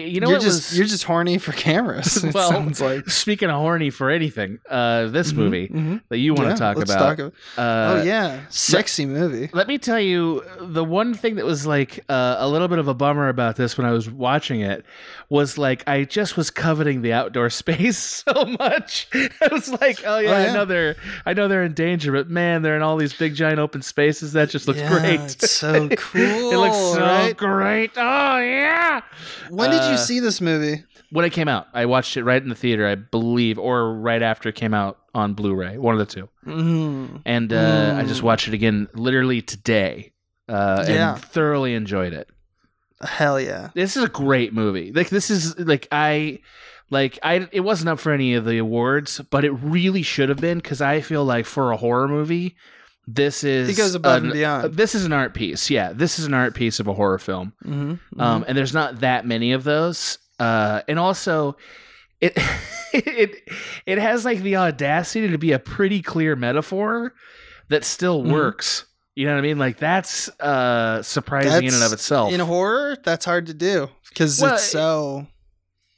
hey, you know you're what just was you're just horny for cameras. It well, sounds like speaking of horny for anything, uh, this movie mhm. that you want Yeah, to talk let's about. talk about- uh, oh yeah, sexy movie. Let me tell you, the one thing that was like uh, a little bit of a bummer about this when I was watching it was like I just was coveting the outdoor space so much. I was like, oh yeah, Oh, yeah. I know they're, I know they're in danger, but man, they're in all these big giant open spaces. That just looks Yeah, great. It's so cool. it looks so right? great. Oh yeah. When did Uh, you see this movie? When it came out, I watched it right in the theater, I believe, or right after it came out on Blu-ray, one of the two. Mm. And uh, I just Mm. watched it again, literally today, uh, Yeah. and thoroughly enjoyed it. Hell yeah. this is a great movie. Like this is like I like I it wasn't up for any of the awards, but it really should have been because I feel like for a horror movie, this is It goes above an- and beyond. This is an art piece. Yeah, this is an art piece of a horror film. Mm-hmm. Um, and there's not that many of those. Uh, and also, it it it has like the audacity to be a pretty clear metaphor that still Mhm. works. You know what I mean? Like that's uh surprising in and of itself. In horror, that's hard to do because Well, it's so.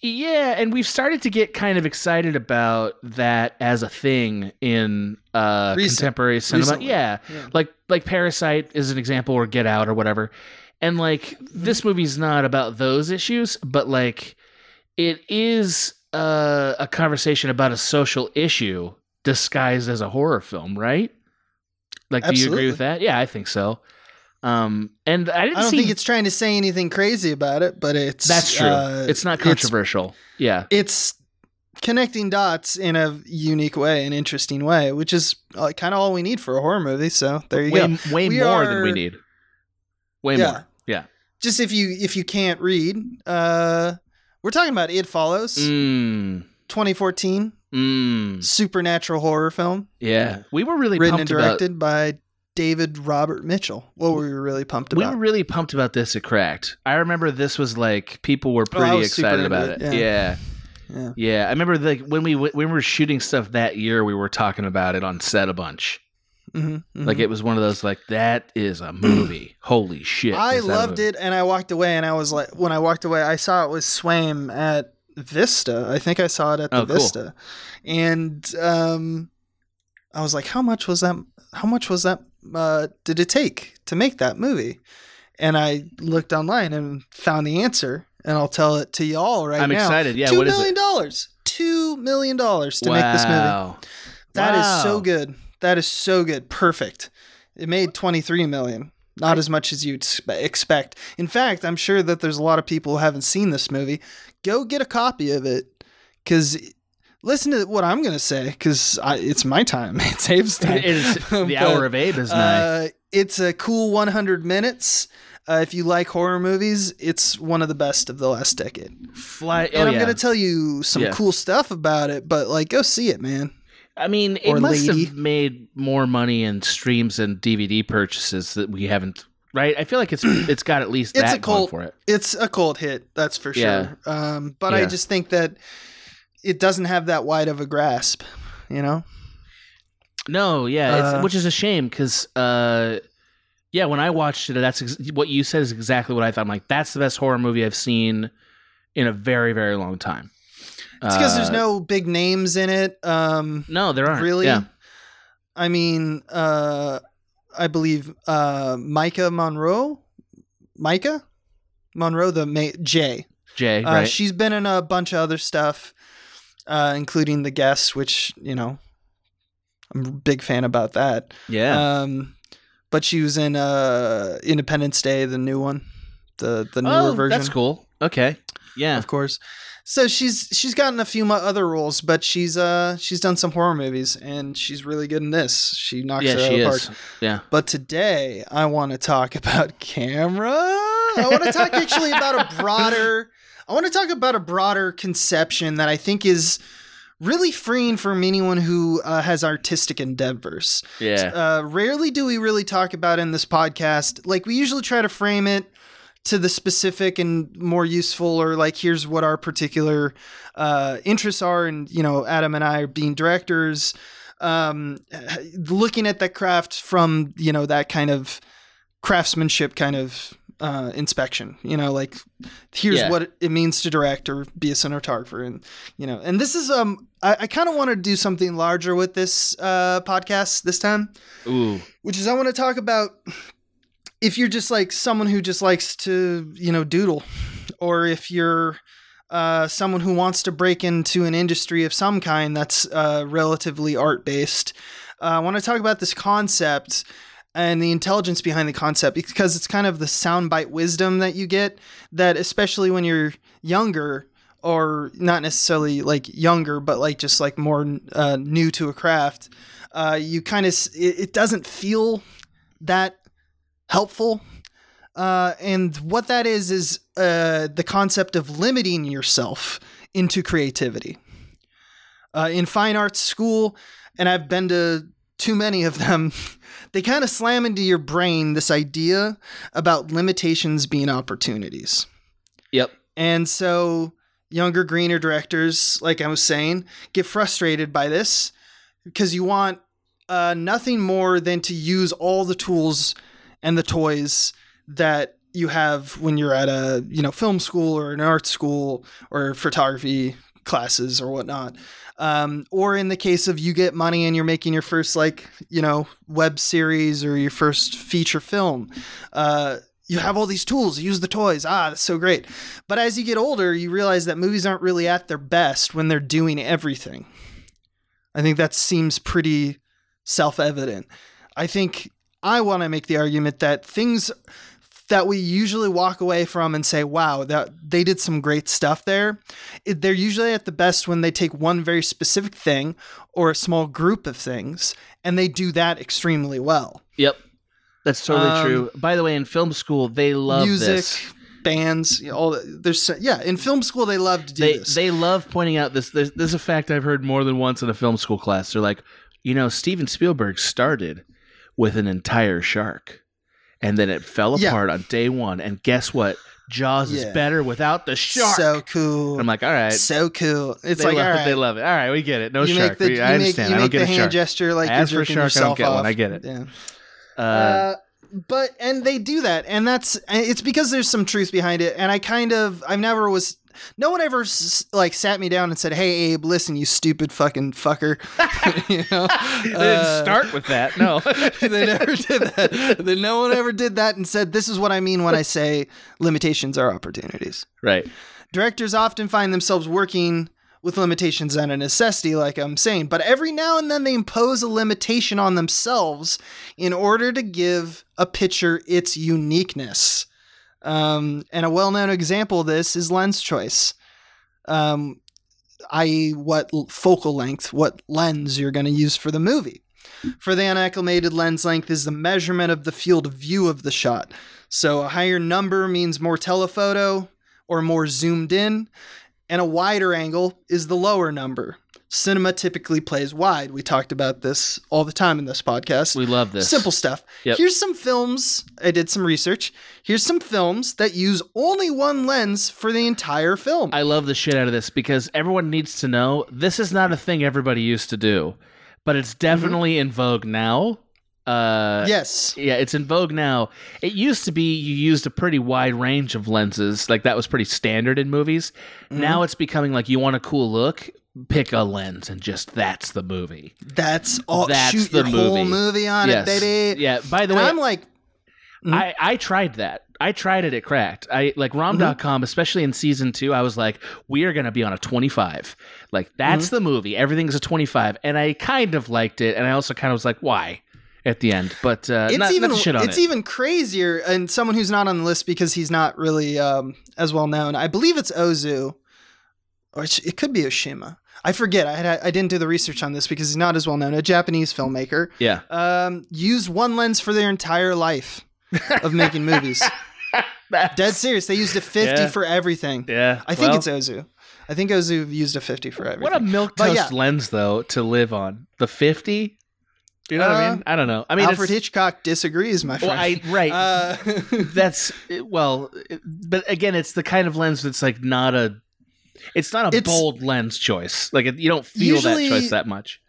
Yeah, and we've started to get kind of excited about that as a thing in uh, Recent- contemporary cinema. Yeah, Yeah. like like Parasite is an example, or Get Out, or whatever. And like this movie's not about those issues, but like it is uh, a conversation about a social issue disguised as a horror film, right? Like, do you agree with that? Yeah, I think so. Um, and I didn't I don't see think it's trying to say anything crazy about it, but it's that's true. uh, it's not controversial. yeah. It's, connecting dots in a unique way, an interesting way, which is uh, kind of all we need for a horror movie. So there you way, go. way We more than we need. Way Yeah. more. Yeah. Just if you if you can't read, uh, we're talking about It Follows, Mm. 2014 Mm. supernatural horror film, Yeah. We were really written and pumped about directed by David Robert Mitchell. What were we really pumped about? we were really pumped about this at Cracked. I remember this was like people were Oh, pretty super excited about it, it. yeah. Yeah. Yeah. yeah. I remember like when we when we were shooting stuff that year, we were talking about it on set a bunch. Mhm, mhm. Like it was one of those like that is a movie. Holy shit! I is that a loved it, and I walked away, and I was like, when I walked away, I saw it was Swaim at Vista. I think I saw it at the Oh, cool. Vista, and um, I was like, how much was that? How much was that? Uh, did it take to make that movie? And I looked online and found the answer, and I'll tell it to y'all right I'm now. excited. Yeah. Two what is million it? dollars. Two million dollars to make this movie. Wow. That is so good. That is so good. Perfect. It made 23 million. Not as much as you'd expect. In fact, I'm sure that there's a lot of people who haven't seen this movie. Go get a copy of it cuz listen to what I'm going to say cuz it's my time. It's Abe's time. It is the But, hour of Abe is nigh. uh, it's a cool 100 minutes. Uh, if you like horror movies, it's one of the best of the last decade. Fly. And oh, I'm yeah. going to tell you some Yeah. cool stuff about it, but like go see it, man. I mean, it or must lady. have made more money in streams and DVD purchases that we haven't. Right? I feel like it's it's got at least It's that a going for it. it's a cold hit, that's for Yeah. sure. Um, but I just think that it doesn't have that wide of a grasp, you know? No, yeah, Uh, it's, which is a shame because, uh, yeah, when I watched it, that's ex- what you said is exactly what I thought. I'm like, that's the best horror movie I've seen in a very, very long time. It's because there's Uh, no big names in it. Um, no, there aren't. really? Yeah. I mean, uh, I believe uh, Maika Monroe, Maika Monroe, the ma- J. Jay, Uh, right? She's been in a bunch of other stuff, uh, including The guests, which you know, I'm a big fan about that. yeah. Um, but she was in uh, Independence Day, the new one, the the newer oh, version, that's cool. Okay. Yeah. of course. So she's she's gotten a few other roles, but she's uh she's done some horror movies, and she's really good in this. She knocks Yeah, it out she of the park. Yeah. But today I want to talk about camera. I want to talk actually about a broader. I want to talk about a broader conception that I think is really freeing for anyone who uh, has artistic endeavors. Yeah. Uh, rarely do we really talk about in this podcast. Like we usually try to frame it to the specific and more useful, or like here's what our particular uh, interests are. And you know, Adam and I are being directors. um, looking at that craft from you know that kind of craftsmanship kind of uh, inspection. You know, like here's Yeah. what it means to direct or be a cinematographer, and you know, and this is um, I, I kind of want to do something larger with this uh, podcast this time, Ooh. which is I want to talk about if you're just like someone who just likes to you know doodle, or if you're uh, someone who wants to break into an industry of some kind that's uh, relatively art based. Uh, I want to talk about this concept and the intelligence behind the concept because it's kind of the soundbite wisdom that you get that especially when you're younger or not necessarily like younger but like just like more uh, new to a craft uh, you kind of it, it doesn't feel that helpful. Uh, and what that is is uh, the concept of limiting yourself into creativity. Uh, in fine arts school and i've been to too many of them they kind of slam into your brain this idea about limitations being opportunities. Yep. And so younger, greener directors, like I was saying, get frustrated by this because you want uh, nothing more than to use all the tools and the toys that you have when you're at a you know film school or an art school or photography classes or whatnot. Um, or in the case of you get money and you're making your first like you know web series or your first feature film uh, you have all these tools use the toys ah that's so great. But as you get older you realize that movies aren't really at their best when they're doing everything. I think that seems pretty self-evident. I think i want to make the argument that things that we usually walk away from and say, wow, that they did some great stuff there. It, they're usually at the best when they take one very specific thing or a small group of things and they do that extremely well. Yep. That's totally Um, true. By the way, in film school, they love Music, this. bands, you know, all the- there's yeah, in film school they love to do They this. they love pointing out this. There's, there's a fact I've heard more than once in a film school class. They're like, you know, Steven Spielberg started with an entire shark, and then it fell Yeah. apart on day one. And guess what? Jaws is better without the shark. so cool. I'm like, all right. so cool. It's they like love all They love it. All right, we get it. No you shark. make the We- you I make, understand. I don't get the a hand shark. gesture like I asked for a shark, I don't yourself get one. off. I get it. Yeah. Uh, Uh, but and they do that and that's it's because there's some truth behind it and i kind of i've never was no one ever like sat me down and said hey abe listen you stupid fucking fucker you know they didn't Uh, start with that. No. they never did that then no one ever did that and said this is what i mean when i say limitations are opportunities right. Directors often find themselves working with limitations and a necessity, like I'm saying, but every now and then they impose a limitation on themselves in order to give a picture its uniqueness. Um, and a well known example of this is lens choice, um, i.e., what focal length, what lens you're going to use for the movie. For the unacclimated lens length is the measurement of the field of view of the shot. So a higher number means more telephoto, or more zoomed in, and a wider angle is the lower number. Cinema typically plays wide. We talked about this all the time in this podcast. We love this. Simple stuff. Yep. Here's some films. I did some research. Here's some films that use only one lens for the entire film. I love the shit out of this because everyone needs to know this is not a thing everybody used to do, but it's definitely in vogue now. Uh, yes. yeah, it's in vogue now. It used to be you used a pretty wide range of lenses, like that was pretty standard in movies. Mm-hmm. Now it's becoming like you want a cool look, pick a lens, and just that's the movie. That's all. That's shoot the your whole movie. movie on yes, it, baby. yeah. By the And way, I'm like, Mhm. I, I tried that. I tried it It Cracked. I like rom.com, especially in season two, I was like, we are gonna be on a 25. Like that's Mm-hmm. the movie. Everything's a 25. And I kind of liked it. And I also kind of was like, why? At the end. But uh it's not, even not shit on it's it. even crazier and someone who's not on the list because he's not really um, as well known i believe it's ozu or it could be oshima i forget I, had, I didn't do the research on this because he's not as well known a japanese filmmaker yeah. um, used one lens for their entire life of making movies dead serious they used a 50 Yeah. for everything Yeah. i think well, it's ozu i think ozu used a 50 for everything what a milk toast yeah. lens though to live on. The 50? You know what I Uh, mean? I don't know. I mean alfred hitchcock disagrees my well, friend I right. uh, that's well but again it's the kind of lens that's like not a it's not a It's- bold lens choice like you don't feel Usually- that choice that much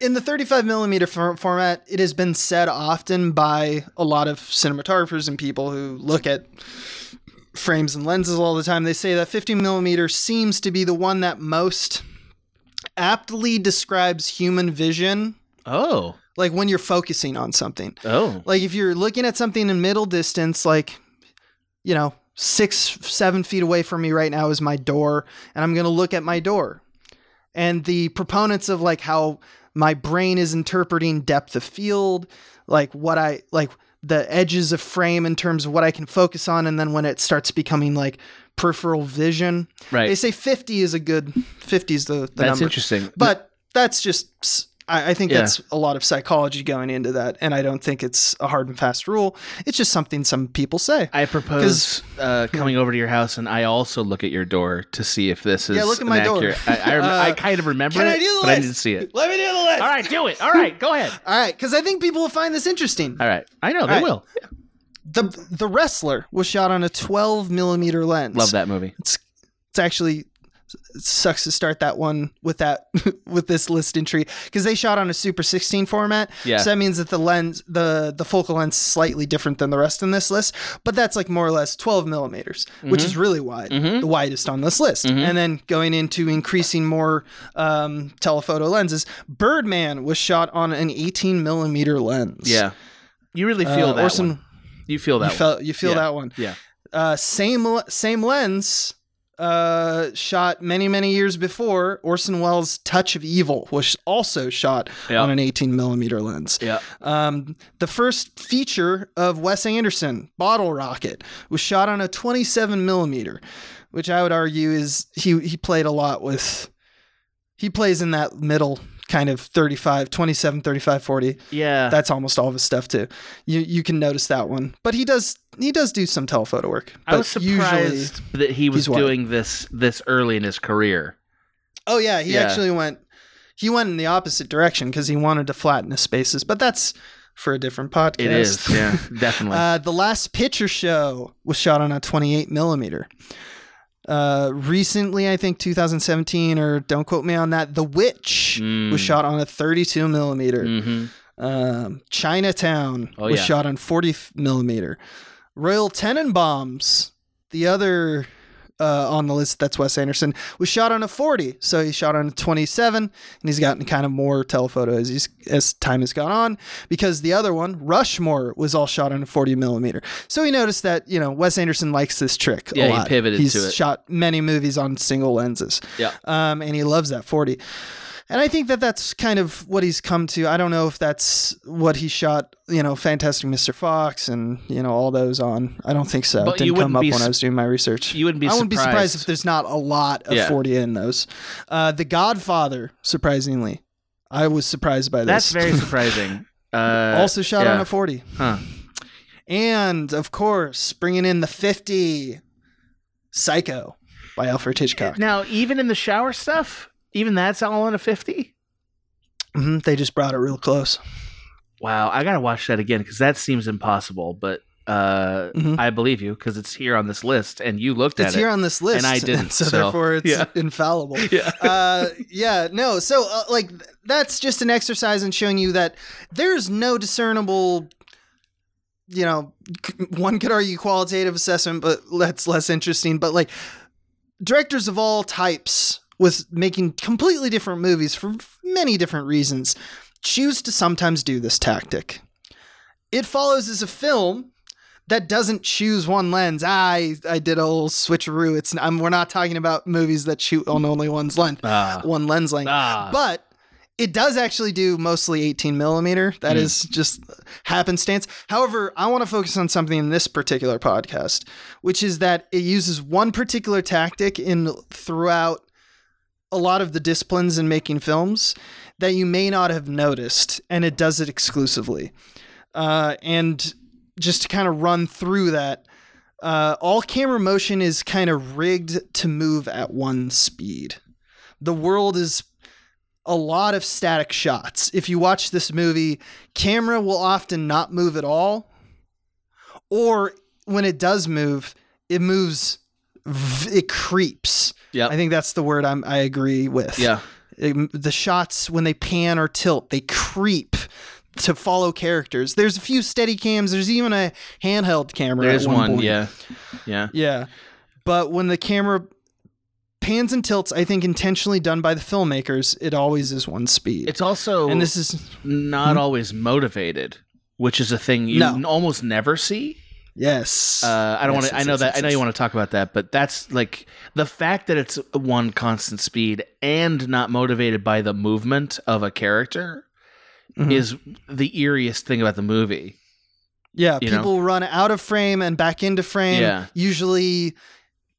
in the 35 millimeter for- format, it has been said often by a lot of cinematographers and people who look at frames and lenses all the time. They say that 50 millimeter seems to be the one that most aptly describes human vision, Oh. like when you're focusing on something. Oh. Like if you're looking at something in middle distance, like, you know, six, seven feet away from me right now is my door, and I'm going to look at my door. And the proponents of like how my brain is interpreting depth of field, like what I like the edges of frame in terms of what I can focus on, and then when it starts becoming like peripheral vision, right? they say 50 is a good 50 is the, the That's number. interesting. But that's just, I, I think Yeah. that's a lot of psychology going into that. And I don't think it's a hard and fast rule. It's just something some people say. I propose uh, coming over to your house, and I also look at your door to see if this is Yeah, look at my door. I, I, rem- Uh, I kind of remember can it, I do the but I list? didn't see it. Let me do the list. All right, do it. All right, go ahead. All right. Because I think people will find this interesting. All right, I know they right. will. The, the Wrestler was shot on a 12 millimeter lens. Love that movie. It's, it's actually it sucks to start that one with that with this list entry because they shot on a super 16 format Yeah. so that means that the lens the the focal length is slightly different than the rest in this list but that's like more or less 12 millimeters which is really wide Mhm. the widest on this list Mhm. and then going into increasing more um, telephoto lenses birdman was shot on an 18 millimeter lens Yeah, you really feel Uh, that Orson, one. You feel that you one. felt you feel Yeah. that one Yeah. uh, same same lens uh, shot many many years before Orson Welles' Touch of Evil was also shot Yeah. on an 18 millimeter lens. Yeah. Um, the first feature of Wes Anderson, Bottle Rocket, was shot on a 27 millimeter, which I would argue is he he played a lot with. He plays in that middle kind of 35, 27, 35, 40 Yeah. that's almost all of his stuff too. You you can notice that one, but he does he does do some telephoto work. I was surprised that he was doing this this early in his career. oh yeah, he Yeah. actually went he went in the opposite direction because he wanted to flatten his spaces. But that's for a different podcast. It is, yeah, definitely. uh, the last picture show was shot on a 28 millimeter. Uh, recently, I think 2017, or don't quote me on that. The Witch Mm. was shot on a 32 millimeter. hmm Um, Chinatown Oh, was yeah. shot on 40 millimeter. Royal Tenenbaums, the other uh, on the list that's Wes Anderson, was shot on a 40. So he shot on a 27, and he's gotten kind of more telephoto as he's, as time has gone on. Because the other one, Rushmore, was all shot on a 40 millimeter. So he noticed that you know Wes Anderson likes this trick. Yeah, a he pivoted He's to it. shot many movies on single lenses Yeah. um, and he loves that 40. And I think that that's kind of what he's come to. I don't know if that's what he shot, you know, Fantastic Mr. Fox and, you know, all those on. I don't think so. But It didn't you come up be when su- I was doing my research. You wouldn't be I wouldn't be surprised if there's not a lot of Yeah. 40 in those. Uh, the Godfather, surprisingly. I was surprised by this. That's very surprising. Uh, also shot yeah. on a 40. Huh. And, of course, bringing in the 50, Psycho by Alfred Hitchcock. Now, even in the shower stuff, even that's all in a fifty. Mhm, They just brought it real close. Wow, I gotta watch that again because that seems impossible. But uh, Mhm. I believe you because it's here on this list, and you looked at it. it's here on this list, and I didn't, so, so, therefore it's yeah. infallible. yeah. uh, yeah, no. So, uh, like, that's just an exercise in showing you that there's no discernible, you know, one could argue qualitative assessment, but that's less interesting. But, like, directors of all types with making completely different movies for many different reasons choose to sometimes do this tactic. It follows as a film that doesn't choose one lens. I I did a little switcheroo. It's I'm, we're not talking about movies that shoot on only one's lens, Ah. one lens length. Ah. But it does actually do mostly 18 millimeter. That Hmm. is just happenstance. However, I want to focus on something in this particular podcast, which is that it uses one particular tactic in throughout a lot of the disciplines in making films that you may not have noticed, and it does it exclusively. Uh, and just to kind of run through that, uh, all camera motion is kind of rigged to move at one speed. The world is a lot of static shots. If you watch this movie, camera will often not move at all, or when it does move, it moves, it creeps. Yep. I think that's the word I'm, I agree with. yeah. It- the shots when they pan or tilt, they creep to follow characters. There's a few steady cams. There's even a handheld camera. There's one, one, point. yeah, yeah. Yeah. But when the camera pans and tilts, I think intentionally done by the filmmakers, it always is one speed. It's also and this is not hmm? always motivated, which is a thing you No. almost never see. Yes. Uh, I don't Yes, want to. I know yes, that. I know you want to talk about that, but that's like the fact that it's one constant speed and not motivated by the movement of a character Mhm. is the eeriest thing about the movie. Yeah, you know? people run out of frame and back into frame. Yeah. Usually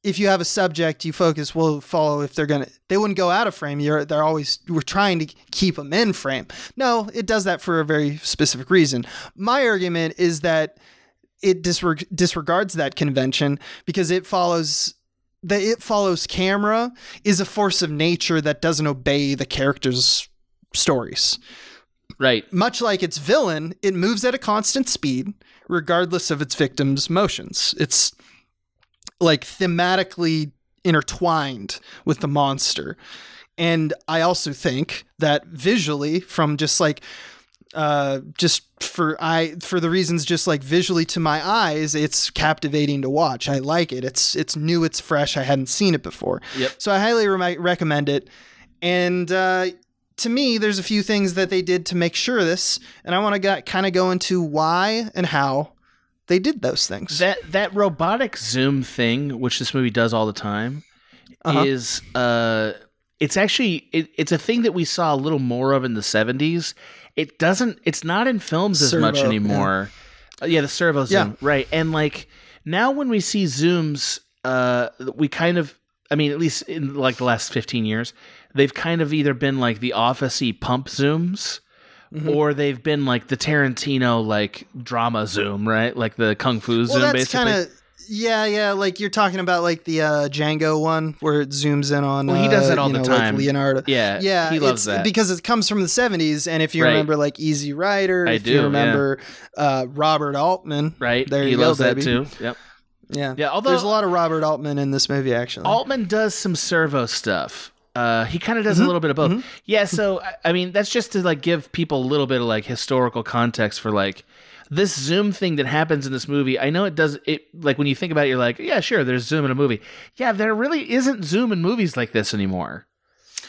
if you have a subject, you focus will follow if they're going to they wouldn't go out of frame. You're they're always we're trying to keep them in frame. No, it does that for a very specific reason. My argument is that it disreg- disregards that convention because it follows the it follows camera is a force of nature that doesn't obey the characters' stories Right. much like its villain, it moves at a constant speed, regardless of its victim's motions. It's like thematically intertwined with the monster. And I also think that visually, from just like uh just for i for the reasons just like visually to my eyes it's captivating to watch i like it it's it's new it's fresh i hadn't seen it before Yep. so i highly re- recommend it and uh to me, there's a few things that they did to make sure of this, and I want to kind of go into why and how they did those things. That that robotic zoom thing, which this movie does all the time, Uh-huh. is uh, it's actually it, it's a thing that we saw a little more of in the '70s. It doesn't. It's not in films as much Servo, anymore. Uh, Yeah, the servo zoom, Yeah. right? And like now, when we see zooms, uh, we kind of, I mean, at least in like the last 15 years, they've kind of either been like the officey pump zooms. Mhm. Or they've been like the Tarantino like drama zoom, right? Like the kung fu well, zoom, that's basically. Yeah, yeah. Like you're talking about like the uh, Django one where it zooms in on. Well, he does uh, that all the know, like time. Leonardo. Yeah, Yeah, he loves that. because it comes from the '70s, and if you Right. remember like Easy Rider, I if do, you yeah. remember uh, Robert Altman, right? There he you go, loves that baby. too. Yep. yeah, Yeah. Although there's a lot of Robert Altman in this movie actually. Altman does some servo stuff. Uh, he kind of does Mhm, a little bit of both. mhm. Yeah. So I mean, that's just to like give people a little bit of like historical context for like this zoom thing that happens in this movie. I know it does it like when you think about it, you're like, yeah, sure, there's zoom in a movie. Yeah, there really isn't zoom in movies like this anymore.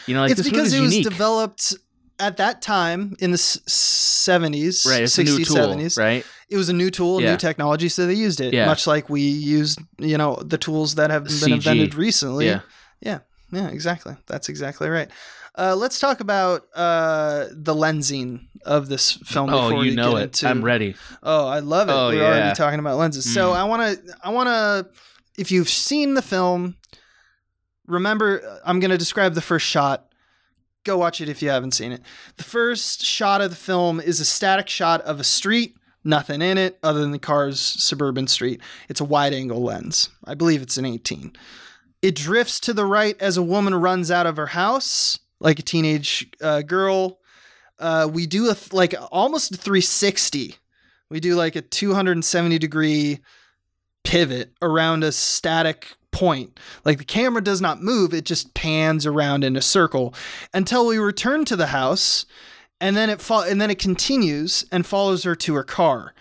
You know, like it's because it was unique. developed at that time in the 70s, right, it's a 60s, new tool, 70s. right? It was a new tool, Yeah. new technology, so they used it. Yeah. Much like we used, you know, the tools that have been CG. invented recently. Yeah. Yeah, yeah, exactly. That's exactly right. Uh, let's talk about uh, the lensing of this film. Oh, before you we know it. Into, I'm ready. Oh, I love it. Oh, We're yeah. already talking about lenses. So Mm. I want to, I want to, if you've seen the film, remember, I'm going to describe the first shot. Go watch it if you haven't seen it. The first shot of the film is a static shot of a street, nothing in it other than the car's suburban street. It's a wide angle lens. I believe it's an 18. It drifts to the right as a woman runs out of her house, like a teenage uh, girl. Uh, we do a th- like almost a 360. We do like a 270 degree pivot around a static point. Like the camera does not move, it just pans around in a circle until we return to the house and then it fo- and then it continues and follows her to her car.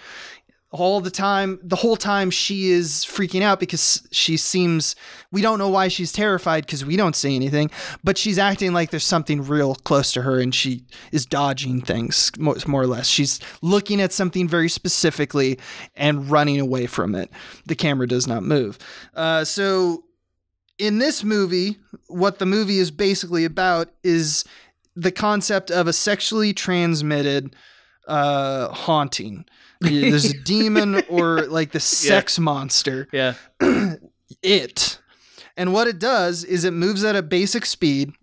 All the time, the whole time she is freaking out because she seems we don't know why she's terrified because we don't see anything, but she's acting like there's something real close to her and she is dodging things more, or less. She's looking at something very specifically and running away from it. The camera does not move. Uh, so in this movie, what the movie is basically about is the concept of a sexually transmitted uh, haunting. There's a demon or like the sex monster Yeah. it. And what it does is it moves at a basic speed.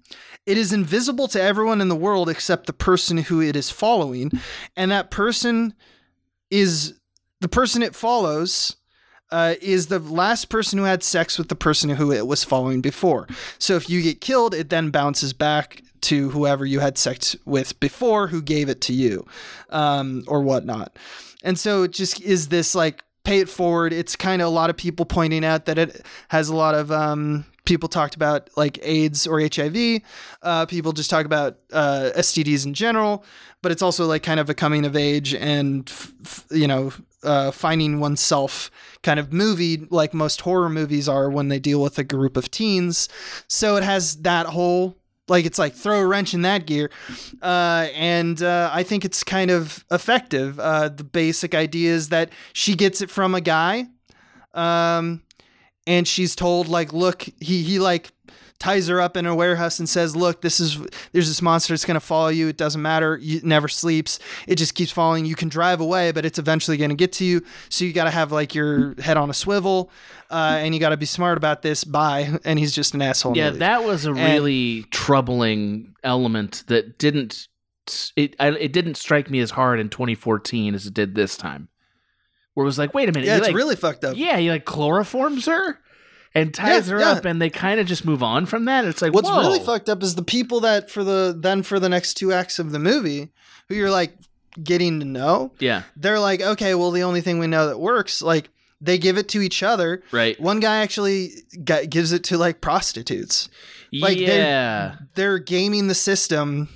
It is invisible to everyone in the world except the person who it is following. And that person is the person it follows uh, is the last person who had sex with the person who it was following before. So if you get killed, it then bounces back to whoever you had sex with before who gave it to you um, or whatnot. And so it just is this like pay it forward. It's kind of a lot of people pointing out that it has a lot of um, people talked about like AIDS or HIV. Uh, people just talk about uh, STDs in general, but it's also like kind of a coming of age and f- f- you know uh, finding oneself kind of movie, like most horror movies are when they deal with a group of teens. So it has that whole like it's like throw a wrench in that gear, uh, and uh, I think it's kind of effective. Uh, the basic idea is that she gets it from a guy. Um, and she's told like look he he like ties her up in a warehouse and says look this is there's this monster that's going to follow you it doesn't matter it never sleeps it just keeps following you can drive away but it's eventually going to get to you so you got to have like your head on a swivel uh, and you got to be smart about this bye and he's just an asshole. Yeah, that was a really troubling element that didn't it I, it didn't strike me as hard in 2014 as it did this time. Where it was like, wait a minute, yeah it's like, really fucked up. yeah, he like chloroforms her and ties Yeah, her yeah. up, and they kind of just move on from that. It's like, What's whoa. really fucked up is the people that for the then for the next two acts of the movie, who you're like getting to know, Yeah, they're like, okay, well, the only thing we know that works, like they give it to each other. right. One guy actually g- gives it to like prostitutes. Like, they're- yeah, They're gaming the system,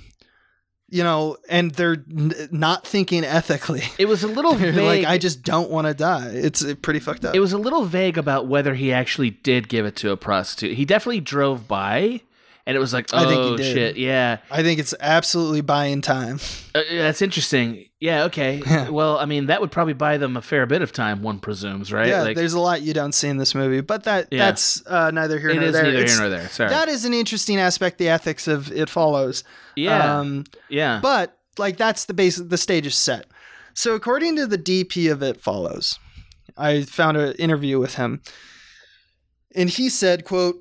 you know, and they're n- not thinking ethically. it was a little vague. like, I just don't want to die. It's pretty fucked up. it was a little vague about whether he actually did give it to a prostitute. He definitely drove by, and it was like, oh I think shit, yeah. I think it's absolutely buying time. Uh, that's interesting. Yeah, okay. Yeah. Well, I mean, that would probably buy them a fair bit of time, one presumes, right? Yeah, like, there's a lot you don't see in this movie, but that Yeah. that's uh, neither here it nor is there. neither It's- here nor there. Sorry. That is an interesting aspect. The ethics of it follows. yeah, Um, yeah. but like that's the base. The stage is set. So according to the DP of it follows, I found an interview with him, and he said, "quote."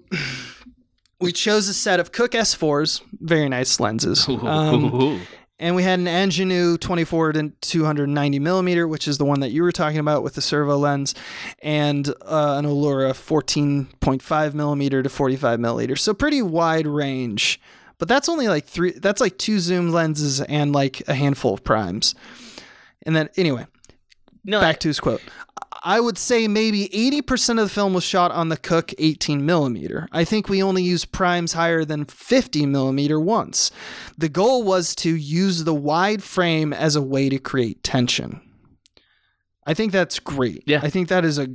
We chose a set of Cooke S4s, very nice lenses. Um, and we had an Angenieux 24 to 290 millimeter, which is the one that you were talking about with the servo lens, and uh, an Alura 14.5 millimeter to 45 millimeter. So pretty wide range. But that's only like three. That's like two zoom lenses and like a handful of primes. And then anyway, no, back to his quote. I would say maybe 80% of the film was shot on the Cooke 18 millimeter. I think we only used primes higher than 50 millimeter once. The goal was to use the wide frame as a way to create tension. I think that's great. Yeah. I think that is a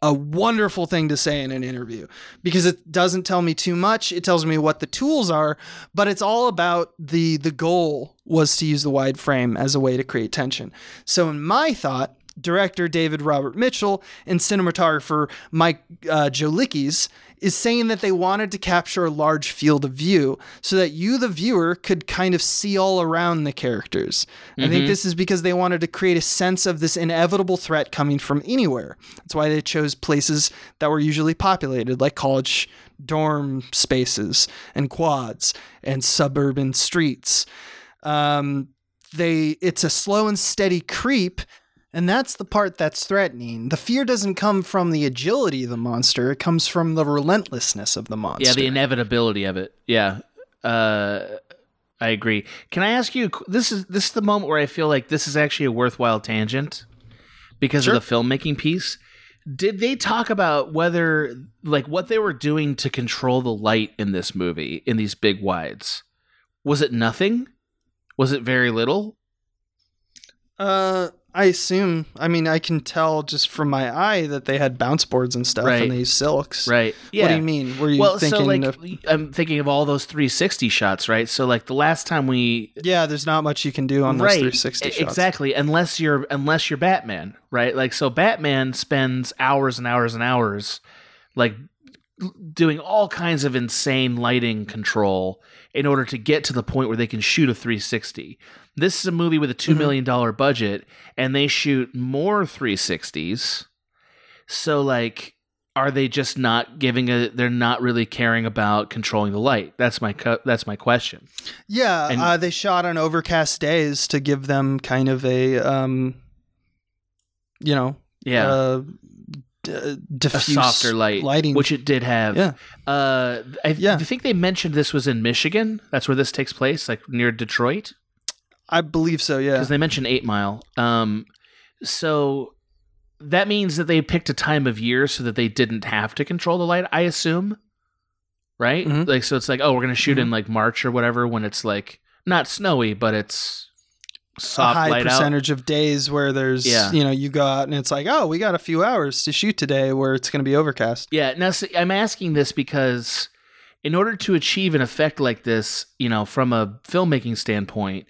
a wonderful thing to say in an interview because it doesn't tell me too much. It tells me what the tools are, but it's all about the the goal was to use the wide frame as a way to create tension. So in my thought, director David Robert Mitchell and cinematographer Mike uh, Gioulakis's is saying that they wanted to capture a large field of view so that you, the viewer, could kind of see all around the characters. I think this is because they wanted to create a sense of this inevitable threat coming from anywhere. That's why they chose places that were usually populated, like college dorm spaces and quads and suburban streets. Um, they it's a slow and steady creep and that's the part that's threatening. The fear doesn't come from the agility of the monster, it comes from the relentlessness of the monster. yeah, the inevitability of it. Yeah, uh, I agree. Can I ask you? This is this is the moment where I feel like this is actually a worthwhile tangent because Sure. of the filmmaking piece. Did they talk about whether like what they were doing to control the light in this movie in these big wides? Was it nothing? Was it very little? Uh, I assume. I mean, I can tell just from my eye that they had bounce boards and stuff, Right. and they use silks. Right. Yeah. What do you mean? Were you well, thinking so like of? I'm thinking of all those 360 shots, right? So like the last time we Yeah, there's not much you can do on those 360 e- shots. exactly unless you're unless you're Batman, right? Like so Batman spends hours and hours and hours like doing all kinds of insane lighting control in order to get to the point where they can shoot a 360. This is a movie with a 2 Mhm. million dollar budget and they shoot more 360s. So like are they just not giving a they're not really caring about controlling the light? That's my cu- that's my question. Yeah, And- uh, they shot on overcast days to give them kind of a, um, you know, Yeah. uh, d- a diffuse softer light, lighting. which it did have. Yeah. Uh, I, Yeah. I think they mentioned this was in Michigan. That's where this takes place, like near Detroit, I believe so. Yeah. because they mentioned Eight Mile. Um, so that means that they picked a time of year so that they didn't have to control the light. I assume. right? Mhm. Like so it's like, oh, we're gonna shoot in like March or whatever when it's like not snowy, but it's a high light out. percentage of days where there's Yeah. you know you go out and it's like oh we got a few hours to shoot today where it's going to be overcast Yeah, now see, I'm asking this because in order to achieve an effect like this, you know, from a filmmaking standpoint,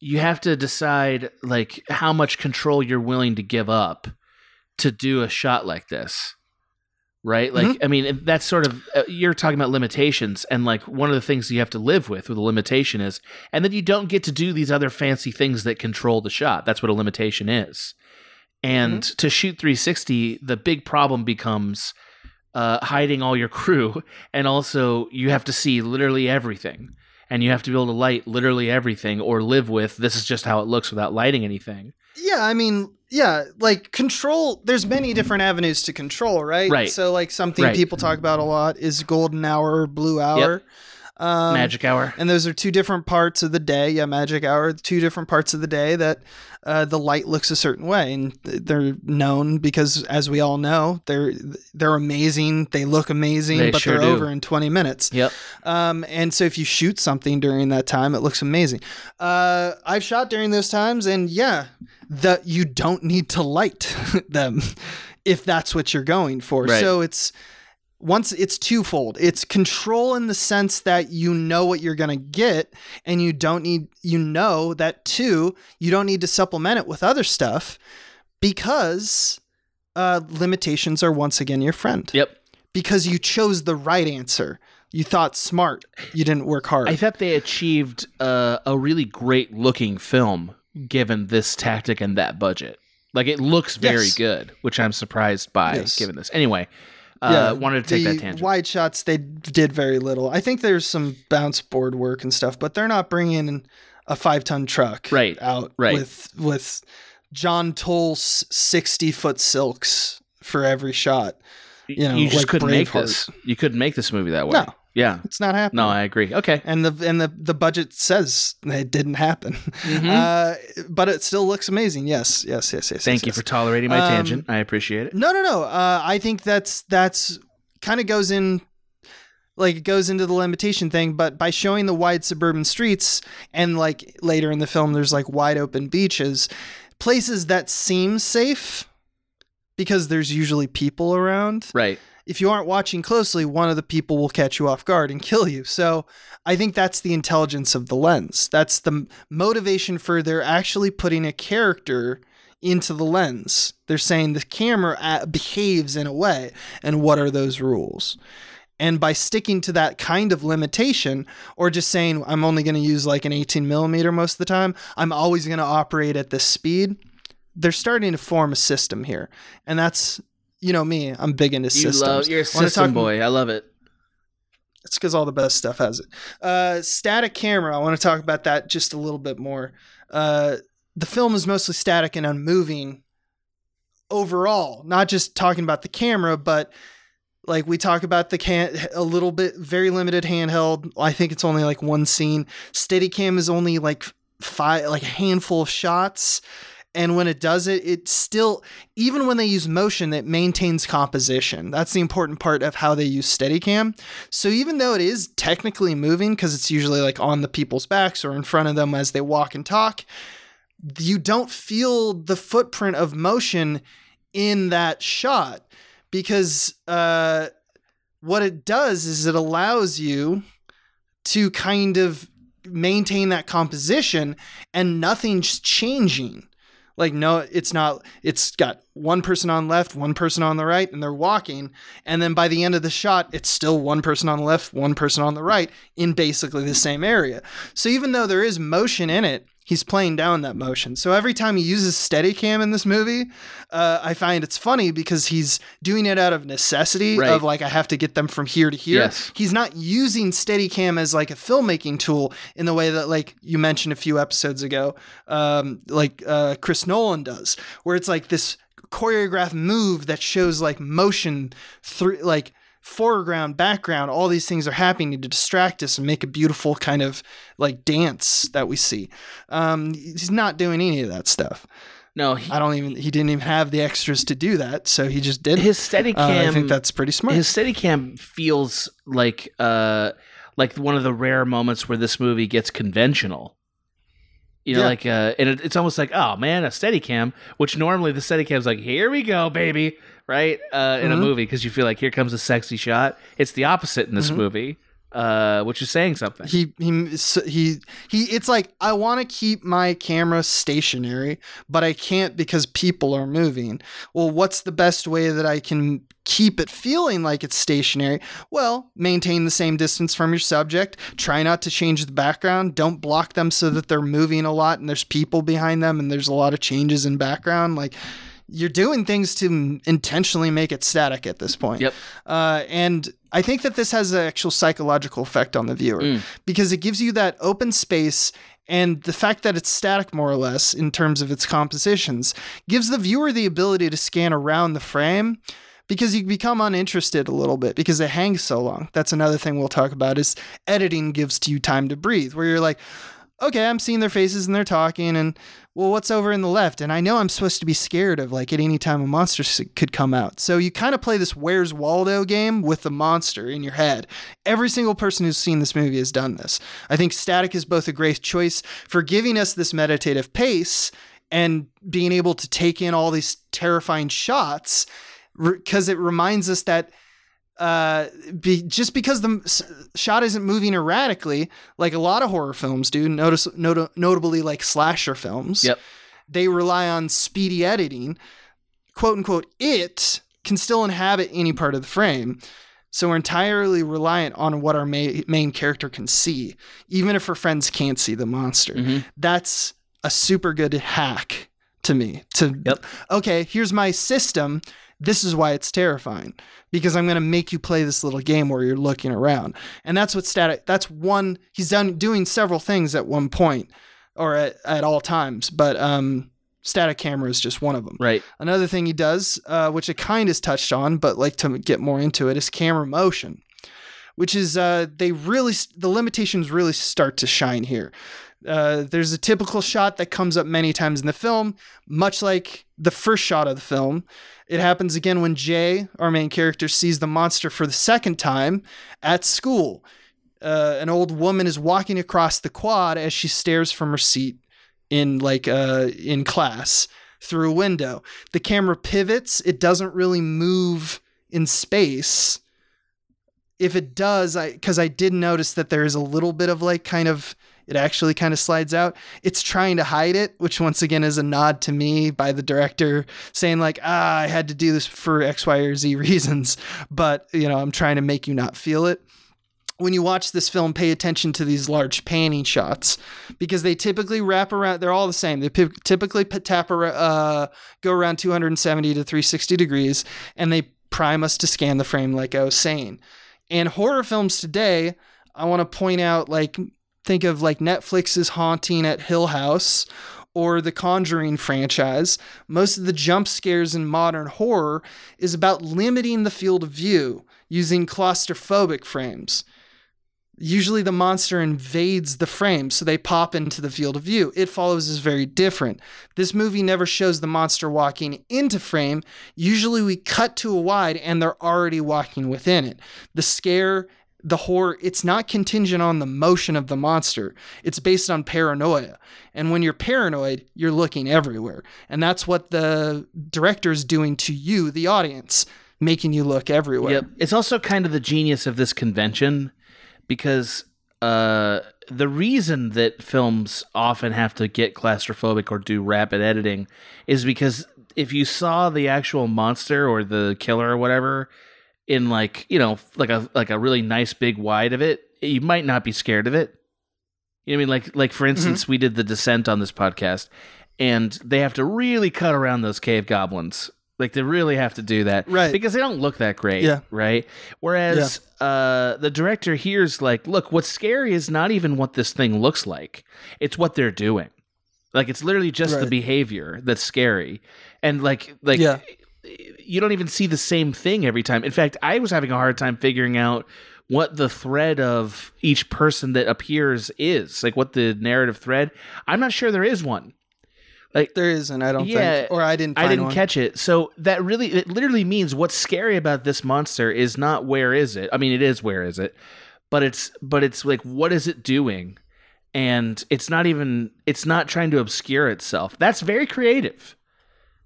you have to decide like how much control you're willing to give up to do a shot like this. Right? Like I mean, that's sort of uh, you're talking about limitations and like one of the things you have to live with with a limitation is and then you don't get to do these other fancy things that control the shot. That's what a limitation is. And to shoot 360, the big problem becomes uh, hiding all your crew, and also you have to see literally everything, and you have to be able to light literally everything, or live with this is just how it looks without lighting anything. yeah i mean yeah like control there's many different avenues to control right Right. so like something Right. people talk about a lot is golden hour blue hour um, Magic hour. and those are two different parts of the day yeah magic hour two different parts of the day that uh, the light looks a certain way and they're known because as we all know they're they're amazing they look amazing They but sure they're do. over in 20 minutes Yep. um, and so if you shoot something during that time, it looks amazing. Uh, I've shot during those times, and yeah, that you don't need to light them if that's what you're going for. Right. So it's once it's twofold. It's control in the sense that you know what you're gonna get, and you don't need you know that too, you don't need to supplement it with other stuff because uh, limitations are once again your friend Yep. because you chose the right answer. You thought smart. You didn't work hard. I thought they achieved uh, a really great looking film given this tactic and that budget. Like it looks very Yes. good, which I'm surprised by Yes. given this. Anyway, uh, wanted to take that tangent. Wide shots, they did very little. I think there's some bounce board work and stuff, but they're not bringing in a five ton truck Right, out right. with with John Toll's sixty foot silks for every shot. you know, you just like couldn't make this. You couldn't make this movie that way. No. Yeah. It's not happening. No, I agree. Okay. and the and the the budget says it didn't happen, Mhm. uh, but it still looks amazing. Yes, yes, yes, yes. Thank yes, you yes. for tolerating my Um, tangent. I appreciate it. No, no, no. Uh, I think that's that's kind of goes in like it goes into the limitation thing, but by showing the wide suburban streets and like later in the film there's like wide open beaches, places that seem safe because there's usually people around. Right. If you aren't watching closely, one of the people will catch you off guard and kill you. So, I think that's the intelligence of the lens. That's the motivation for they're actually putting a character into the lens. They're saying the camera uh, behaves in a way, and what are those rules? And by sticking to that kind of limitation, or just saying, I'm only going to use like an 18 millimeter most of the time, I'm always going to operate at this speed, they're starting to form a system here. And that's, you know, me, I'm big into You systems. love you're a system talk- boy. I love it. it's because all the best stuff has it. Uh, static camera. I want to talk about that just a little bit more. Uh, the film is mostly static and unmoving overall, not just talking about the camera, but like we talk about the can a little bit very limited handheld. I think it's only like one scene. Steadicam is only like five, like a handful of shots. And when it does it, it still, even when they use motion, it maintains composition. That's the important part of how they use Steadicam. So even though it is technically moving, because it's usually like on the people's backs or in front of them as they walk and talk, you don't feel the footprint of motion in that shot because uh, what it does is it allows you to kind of maintain that composition and nothing's changing. Like no, it's not. It's got one person on left, one person on the right, and they're walking. And then by the end of the shot, it's still one person on the left, one person on the right in basically the same area. So even though there is motion in it, he's playing down that motion. So every time he uses Steadicam in this movie, uh, I find it's funny because he's doing it out of necessity Right. of like I have to get them from here to here. Yes. He's not using Steadicam as like a filmmaking tool in the way that like you mentioned a few episodes ago, um, like uh, Chris Nolan does, where it's like this choreographed move that shows like motion through like foreground, background, all these things are happening to distract us and make a beautiful kind of like dance that we see. Um, he's not doing any of that stuff. No, he, I don't even. He didn't even have the extras to do that, so he just did. his Steadicam. Uh, I think that's pretty smart. his Steadicam feels like uh like one of the rare moments where this movie gets conventional. You know, Yeah. like uh, and it, it's almost like, oh man, a Steadicam, which normally the Steadicam's like, here we go, baby, right? Uh, in a Mhm. movie because you feel like here comes a sexy shot. It's the opposite in this Mhm. movie, uh, which is saying something. he he he he. It's like I want to keep my camera stationary, but I can't because people are moving. Well, what's the best way that I can keep it feeling like it's stationary? Well, maintain the same distance from your subject. Try not to change the background. Don't block them so that they're moving a lot and there's people behind them and there's a lot of changes in background. Like you're doing things to intentionally make it static at this point. Yep. Uh, and I think that this has an actual psychological effect on the viewer Mm. because it gives you that open space and the fact that it's static more or less in terms of its compositions gives the viewer the ability to scan around the frame because you become uninterested a little bit because it hangs so long. That's another thing we'll talk about is editing gives to you time to breathe where you're like okay, I'm seeing their faces and they're talking and well, what's over in the left? And I know I'm supposed to be scared of like at any time a monster could come out. So you kind of play this Where's Waldo game with the monster in your head. Every single person who's seen this movie has done this. I think Static is both a great choice for giving us this meditative pace and being able to take in all these terrifying shots because it reminds us that uh, be, just because the s- shot isn't moving erratically, like a lot of horror films do, notice not- notably like slasher films, Yep. they rely on speedy editing. "Quote unquote," it can still inhabit any part of the frame. So we're entirely reliant on what our ma- main character can see, even if her friends can't see the monster. Mhm. That's a super good hack to me. To Yep. okay, here's my system. This is why it's terrifying because I'm going to make you play this little game where you're looking around, and that's what static. That's one. He's done doing several things at one point or at, at all times, but um, static camera is just one of them. Right. Another thing he does, uh, which it kind is touched on, but like to get more into it, is camera motion, which is uh, they really the limitations really start to shine here. Uh, there's a typical shot that comes up many times in the film, much like the first shot of the film. It happens again when Jay, our main character, sees the monster for the second time at school. Uh, an old woman is walking across the quad as she stares from her seat in like uh, in class through a window. The camera pivots. It doesn't really move in space. If it does, I because I did notice that there is a little bit of like kind of it actually kind of slides out. It's trying to hide it, which once again is a nod to me by the director saying like, ah, I had to do this for X, Y, or Z reasons, but you know, I'm trying to make you not feel it when you watch this film, pay attention to these large panning shots because they typically wrap around. They're all the same. They typically tap ar- uh, go around 270 to 360 degrees, and they prime us to scan the frame, like I was saying. And horror films today, I want to point out, like think of like Netflix's Haunting at Hill House or the Conjuring franchise. Most of the jump scares in modern horror is about limiting the field of view using claustrophobic frames. Usually the monster invades the frame, so they pop into the field of view. It follows is very different. This movie never shows the monster walking into frame. Usually we cut to a wide and they're already walking within it. The scare, the horror, it's not contingent on the motion of the monster. It's based on paranoia. And when you're paranoid, you're looking everywhere. And that's what the director is doing to you, the audience, making you look everywhere. Yep. It's also kind of the genius of this convention because uh, the reason that films often have to get claustrophobic or do rapid editing is because if you saw the actual monster or the killer or whatever in like you know like a like a really nice big wide of it, you might not be scared of it. You know what I mean? Like like for instance, we did the Descent on this podcast, and they have to really cut around those cave goblins. Like they really have to do that, Right. Because they don't look that great, Yeah. right? Whereas uh, the director here's like, look, what's scary is not even what this thing looks like; it's what they're doing. Like it's literally just the behavior that's scary, and like like Yeah. You don't even see the same thing every time. In fact, I was having a hard time figuring out what the thread of each person that appears is, like what the narrative thread. I'm not sure there is one. Like there isn't, I don't Yeah, think. Or I didn't I didn't one. catch it. So that really, it literally means what's scary about this monster is not where is it. I mean, it is where is it, but it's but it's like what is it doing, and it's not even it's not trying to obscure itself. That's very creative.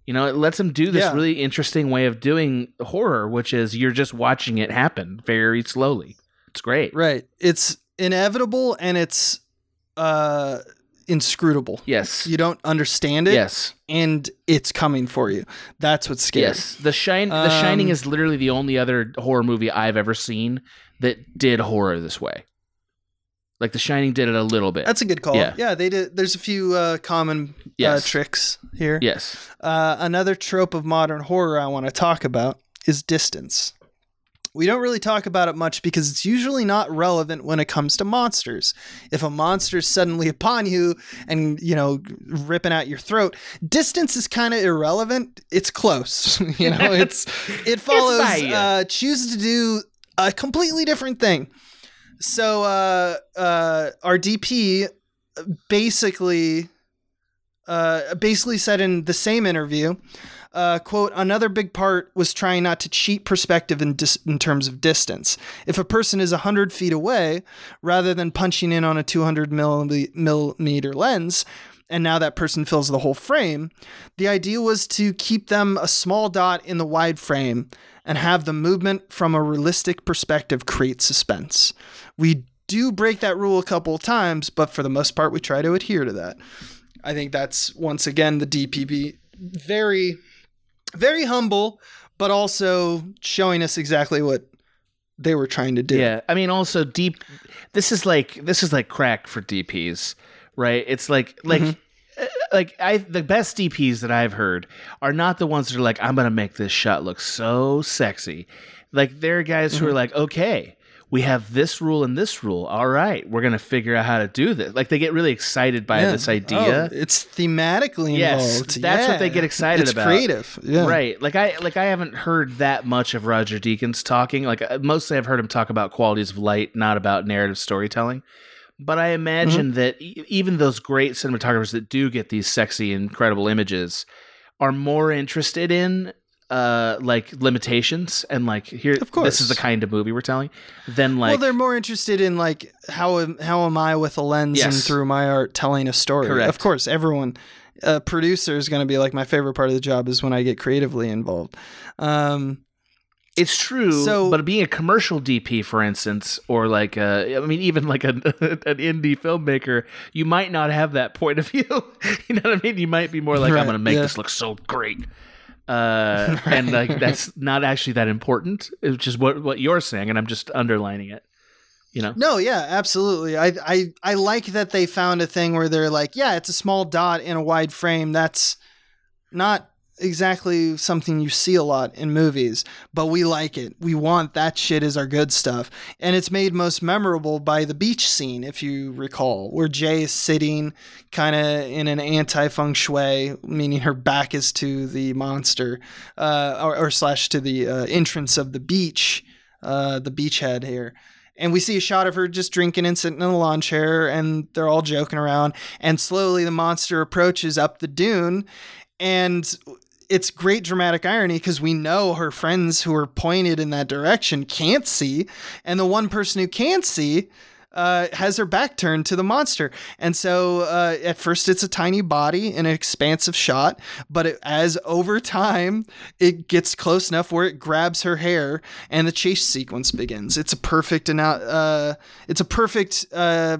You know, it lets them do this Yeah. really interesting way of doing horror, which is you're just watching it happen very slowly. It's great. Right. It's inevitable and it's uh inscrutable. Yes. You don't understand it Yes. and it's coming for you. That's what's scary. Yes. The Shine The Shining Um, is literally the only other horror movie I've ever seen that did horror this way. Like The Shining did it a little bit. That's a good call. Yeah. Yeah, they did there's a few uh common Yes. uh, tricks here. yes. Uh, another trope of modern horror I want to talk about is distance. We don't really talk about it much because it's usually not relevant when it comes to monsters. If a monster is suddenly upon you and, you know, ripping out your throat, distance is kind of irrelevant. It's close. you know, it's it follows ya. uh chooses to do a completely different thing. So uh uh our DP basically uh, basically said in the same interview, uh, quote, another big part was trying not to cheat perspective in, dis- in terms of distance. If a person is 100 feet away, rather than punching in on a 200 milli- millimeter lens, and now that person fills the whole frame, the idea was to keep them a small dot in the wide frame and have the movement from a realistic perspective create suspense. We do break that rule a couple of times, but for the most part, we try to adhere to that. I think that's once again the DPB very, very humble, but also showing us exactly what they were trying to do. Yeah. I mean also deep this is like this is like crack for DPs, right? It's like like Mhm. uh, like I the best DPs that I've heard are not the ones that are like I'm going to make this shot look so sexy. Like they're guys who are like, "Okay, we have this rule and this rule. All right, we're going to figure out how to do this." Like they get really excited by Yeah. this idea. Oh, it's thematically Yes, involved. that's what they get excited it's about. creative. Yeah. Right. Like I like I haven't heard that much of Roger Deakins talking. Like uh, mostly I've heard him talk about qualities of light, not about narrative storytelling. But I imagine Mm-hmm. that e- even those great cinematographers that do get these sexy incredible images are more interested in uh like limitations and like here Of course. this is the kind of movie we're telling then like well, they're more interested in like how am, how am I with a lens and through my art telling a story. Correct. Of course, everyone, a producer is going to be like my favorite part of the job is when I get creatively involved. Um, It's true, So- but being a commercial DP, for instance, or like a, I mean, even like a, an indie filmmaker, you might not have that point of view. you know what I mean? You might be more like, Right, I'm going to make yeah. this look so great, uh, and like that's not actually that important. It's just what what you're saying, and I'm just underlining it. You know? No, yeah, absolutely. I, I I like that they found a thing where they're like, yeah, it's a small dot in a wide frame. That's not exactly something you see a lot in movies, but we like it. We want that shit is our good stuff. And it's made most memorable by the beach scene, if you recall, where Jay is sitting kind of in an anti feng shui, meaning her back is to the monster, uh, or, or slash to the uh, entrance of the beach, uh, the beachhead here and we see a shot of her just drinking and sitting in a lawn chair and they're all joking around and slowly the monster approaches up the dune and it's great dramatic irony because we know her friends who are pointed in that direction can't see and the one person who can see uh, has her back turned to the monster. And so uh, at first it's a tiny body in an expansive shot, but it, as over time it gets close enough where it grabs her hair and the chase sequence begins. It's a perfect uh, it's a perfect uh,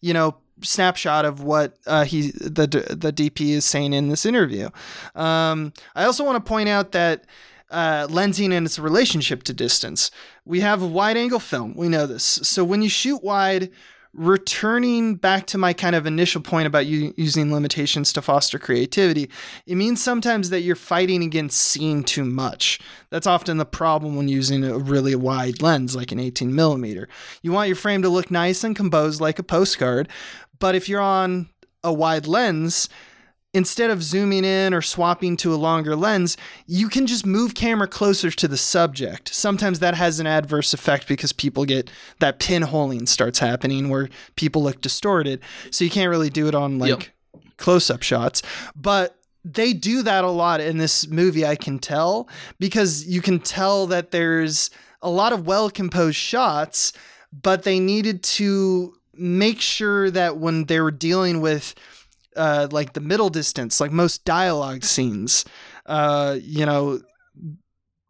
you know snapshot of what uh, he the the DP is saying in this interview. Um, I also want to point out that uh, lensing and its relationship to distance. We have a wide angle film. We know this. So when you shoot wide, returning back to my kind of initial point about you using limitations to foster creativity, it means sometimes that you're fighting against seeing too much. That's often the problem when using a really wide lens like an 18 millimeter. You want your frame to look nice and composed like a postcard, but if you're on a wide lens, instead of zooming in or swapping to a longer lens, you can just move camera closer to the subject. Sometimes that has an adverse effect because people get that pinholing starts happening where people look distorted. So you can't really do it on like close up shots. But they do that a lot in this movie, I can tell, because you can tell that there's a lot of well composed shots, but they needed to make sure that when they were dealing with uh, like the middle distance, like most dialogue scenes, uh, you know,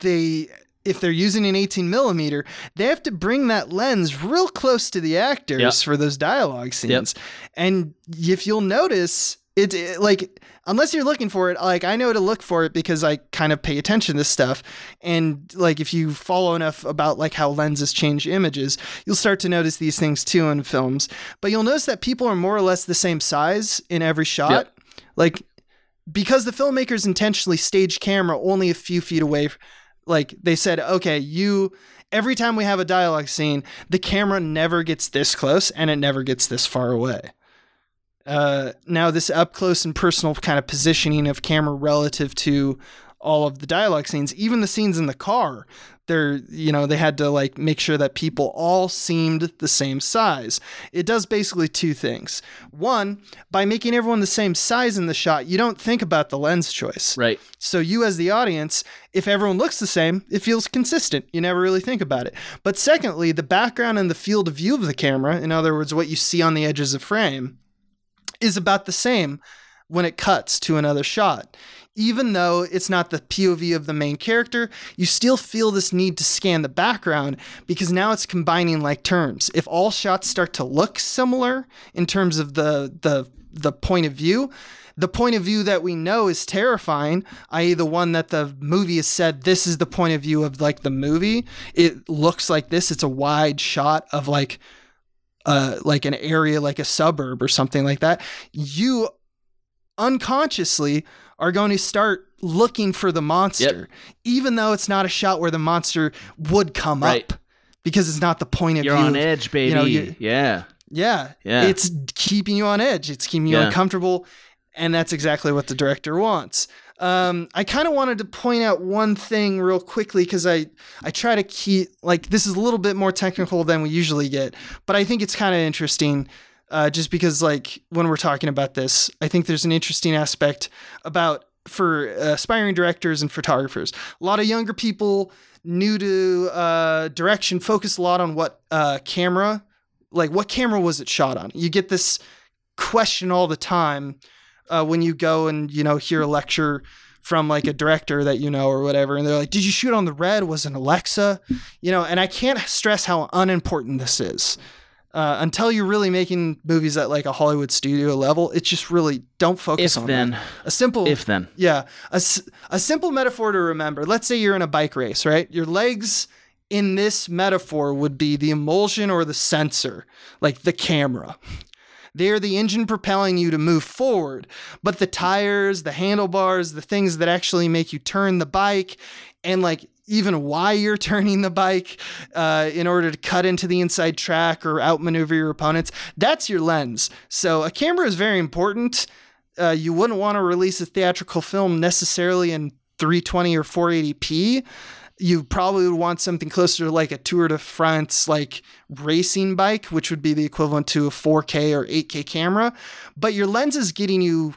they if they're using an 18 millimeter, they have to bring that lens real close to the actors Yep. for those dialogue scenes. And if you'll notice, it, it like unless you're looking for it, like I know to look for it because I kind of pay attention to this stuff. And like if you follow enough about like how lenses change images, you'll start to notice these things too in films. But you'll notice that people are more or less the same size in every shot. Yep. Like because the filmmakers intentionally staged camera only a few feet away like they said okay you every time we have a dialogue scene the camera never gets this close and it never gets this far away uh, now this up close and personal kind of positioning of camera relative to all of the dialogue scenes even the scenes in the car they're you know they had to like make sure that people all seemed the same size it does basically two things one by making everyone the same size in the shot you don't think about the lens choice Right. so you as the audience, if everyone looks the same, it feels consistent. You never really think about it. But secondly, the background and the field of view of the camera, in other words, what you see on the edges of frame, is about the same when it cuts to another shot. Even though it's not the POV of the main character, you still feel this need to scan the background because now it's combining like terms. If all shots start to look similar in terms of the the the point of view, the point of view that we know is terrifying, i.e., the one that the movie has said this is the point of view of like the movie. It looks like this. It's a wide shot of like uh like an area like a suburb or something like that. You unconsciously are going to start looking for the monster, even though it's not a shot where the monster would come Right. up because it's not the point of You're view. on edge, baby. know, you- yeah. yeah. Yeah. It's keeping you on edge. It's keeping you Yeah. uncomfortable. And that's exactly what the director wants. Um, I kind of wanted to point out one thing real quickly because I, I try to keep, like, this is a little bit more technical than we usually get, but I think it's kind of interesting uh, just because, like, when we're talking about this, I think there's an interesting aspect about for uh, aspiring directors and photographers. A lot of younger people new to uh, direction focus a lot on what uh, camera like what camera was it shot on you get this question all the time uh, when you go and you know hear a lecture from like a director that you know or whatever and they're like did you shoot on the red was it alexa you know and i can't stress how unimportant this is uh, until you're really making movies at like a hollywood studio level it's just really don't focus If on then, that. a simple if then. yeah, a, a simple metaphor to remember. Let's say you're in a bike race, right? Your legs in this metaphor would be the emulsion or the sensor, like the camera. They are the engine propelling you to move forward, but the tires, the handlebars, the things that actually make you turn the bike, and like even why you're turning the bike uh, in order to cut into the inside track or outmaneuver your opponents, that's your lens. So a camera is very important uh, you wouldn't want to release a theatrical film necessarily in 320 or 480p. You probably would want something closer to like a Tour de France like racing bike, which would be the equivalent to a 4K or 8K camera. But your lens is getting you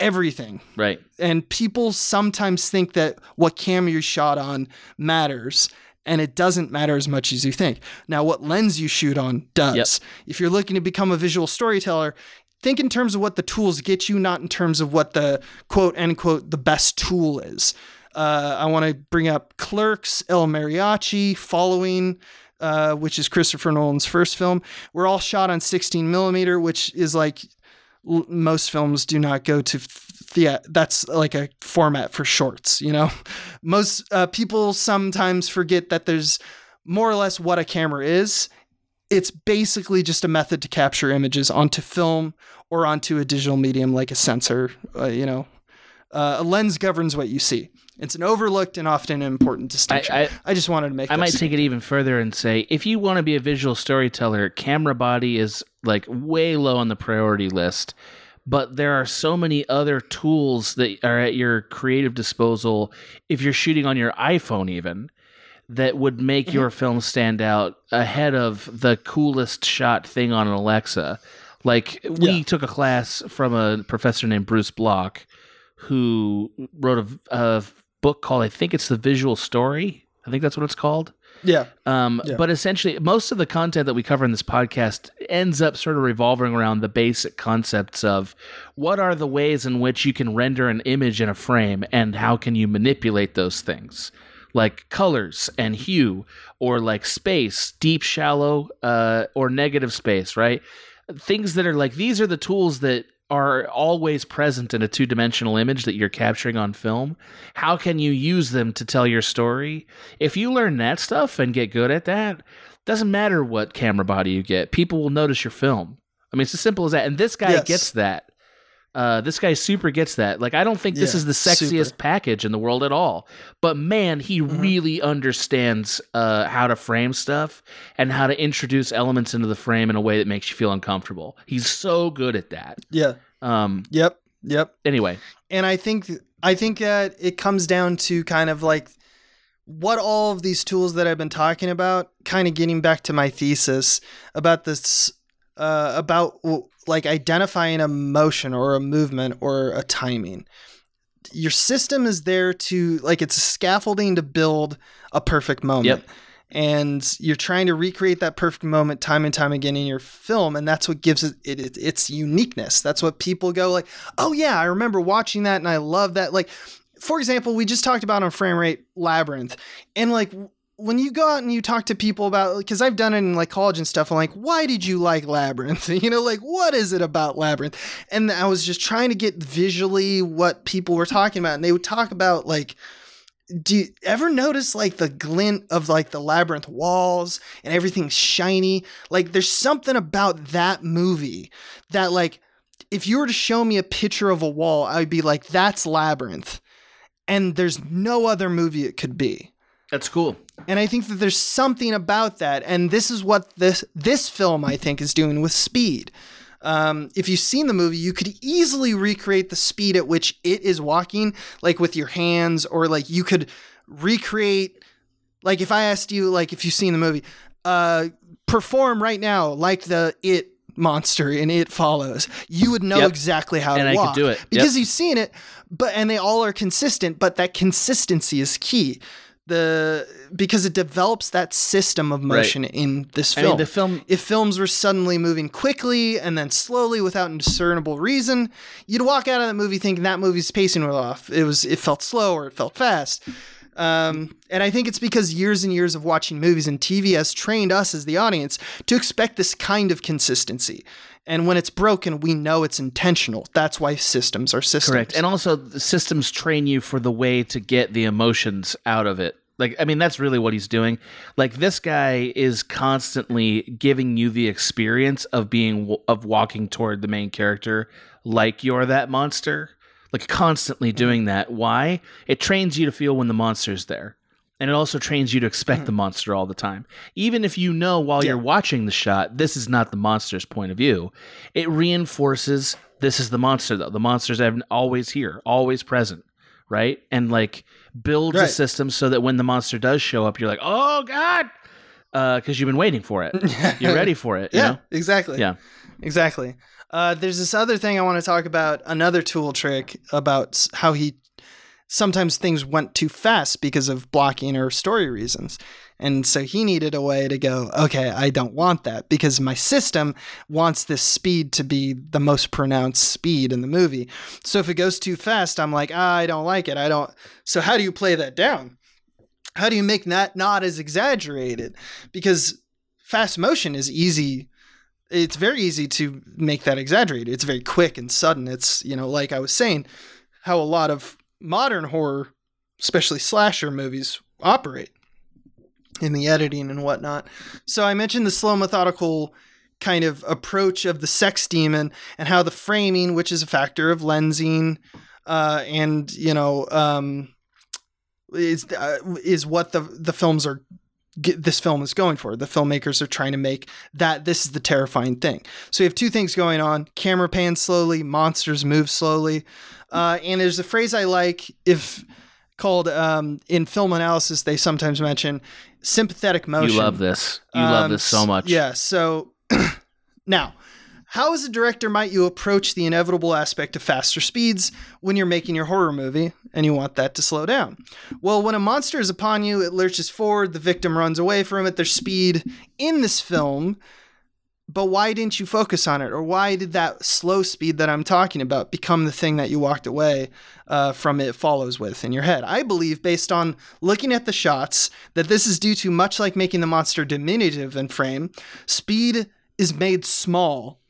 everything. Right. And people sometimes think that what camera you shot on matters. And it doesn't matter as much as you think. Now, what lens you shoot on does. Yep. If you're looking to become a visual storyteller, think in terms of what the tools get you, not in terms of what the quote unquote the best tool is. Uh, I want to bring up Clerks, El Mariachi, Following, uh, which is Christopher Nolan's first film. We're all shot on 16 millimeter, which is like l- most films do not go to thea- that's like a format for shorts you know? Most uh, people sometimes forget that there's more or less what a camera is. It's basically just a method to capture images onto film or onto a digital medium like a sensor uh, you know? Uh, a lens governs what you see it's an overlooked and often important distinction i, I- just wanted to make I might take it even further and say if you want to be a visual storyteller, camera body is like way low on the priority list. But there are so many other tools that are at your creative disposal if you're shooting on your iPhone, even that would make mm-hmm. your film stand out ahead of the coolest shot thing on an Alexa. Like we Yeah. took a class from a professor named Bruce Block, who wrote a, a book called I think it's the Visual Story. I think that's what it's called. Yeah. Um, Yeah. But essentially, most of the content that we cover in this podcast ends up sort of revolving around the basic concepts of what are the ways in which you can render an image in a frame and how can you manipulate those things, like colors and hue, or like space, deep, shallow, uh, or negative space, right? Things that are like these are the tools that are always present in a two dimensional image that you're capturing on film. How can you use them to tell your story? If you learn that stuff and get good at that, doesn't matter what camera body you get, people will notice your film. I mean, it's as simple as that. And this guy Yes. gets that. Uh, this guy super gets that. Like, I don't think this Yeah, is the sexiest super. package in the world at all, but man, he Mhm. really understands uh, how to frame stuff and how to introduce elements into the frame in a way that makes you feel uncomfortable. He's so good at that. Yeah. Um, Yep. Yep. anyway, and I think I think that it comes down to kind of like what all of these tools that I've been talking about, kind of getting back to my thesis about this, uh, about w- like identifying a motion or a movement or a timing. Your system is there to like it's a scaffolding to build a perfect moment. Yep. And you're trying to recreate that perfect moment time and time again in your film, and that's what gives it, it, it its uniqueness. That's what people go like, oh yeah, I remember watching that and I love that. Like, for example, we just talked about on frame rate labyrinth, and like when you go out and you talk to people about, because I've done it in like college and stuff, I'm like, why did you like labyrinth? you know, like what is it about labyrinth? And I was just trying to get visually what people were talking about, and they would talk about like. Do you ever notice like the glint of like the labyrinth walls and everything's shiny? Like there's something about that movie that like if you were to show me a picture of a wall, I would be like, that's Labyrinth. And there's no other movie it could be. that's cool. And I think that there's something about that. And this is what this this film I think is doing with speed. Um, if you've seen the movie, you could easily recreate the speed at which it is walking, like with your hands, or like you could recreate, like if I asked you, like if you've seen the movie, uh, perform right now like the it monster in It Follows, you would know Yep. exactly how And to I walk do it. Yep. because you've seen it. But and they all are consistent, but that consistency is key. The because it develops that system of motion in this I film. mean, the film if films were suddenly moving quickly and then slowly without discernible reason, you'd walk out of that movie thinking that movie's pacing was off. It was it felt slow or it felt fast. Um, and I think it's because years and years of watching movies and TV has trained us as the audience to expect this kind of consistency. And when it's broken, we know it's intentional. That's why systems are systems. Correct. And also, the systems train you for the way to get the emotions out of it. Like, I mean, that's really what he's doing. Like, this guy is constantly giving you the experience of being, of walking toward the main character like you're that monster. Like, constantly mm-hmm. doing that. Why? It trains you to feel when the monster's there. And it also trains you to expect the mm-hmm. monster all the time. Even if you know while Yeah. you're watching the shot, this is not the monster's point of view, it reinforces this is the monster, though. The monster's always here, always present, right? And like builds a system so that when the monster does show up, you're like, oh, God, because you've been waiting for it. You're ready for it. You yeah, know? exactly. Yeah. exactly. Uh, there's this other thing I want to talk about. Another tool trick about how he sometimes things went too fast because of blocking or story reasons. And so he needed a way to go, okay, I don't want that because my system wants this speed to be the most pronounced speed in the movie. So if it goes too fast, I'm like, ah, I don't like it. I don't. So how do you play that down? How do you make that not as exaggerated? Because fast motion is easy it's very easy to make that exaggerated. It's very quick and sudden. It's, you know, like I was saying, how a lot of modern horror, especially slasher movies, operate in the editing and whatnot. So I mentioned the slow, methodical kind of approach of the sex demon and how the framing, which is a factor of lensing, uh, and you know, um, is uh, is what the the films are this film is going for. The filmmakers are trying to make that this is the terrifying thing. So you have two things going on: camera pans slowly, monsters move slowly, uh, and there's a phrase I like if called um, in film analysis. They sometimes mention sympathetic motion. You love this. You love Um, this so much. Yeah. So now, how as a director might you approach the inevitable aspect of faster speeds when you're making your horror movie and you want that to slow down? Well, when a monster is upon you, it lurches forward, the victim runs away from it. There's speed in this film, but why didn't you focus on it? Or why did that slow speed that I'm talking about become the thing that you walked away uh, from It Follows with in your head? I believe, based on looking at the shots, that this is due to much like making the monster diminutive in frame, speed is made small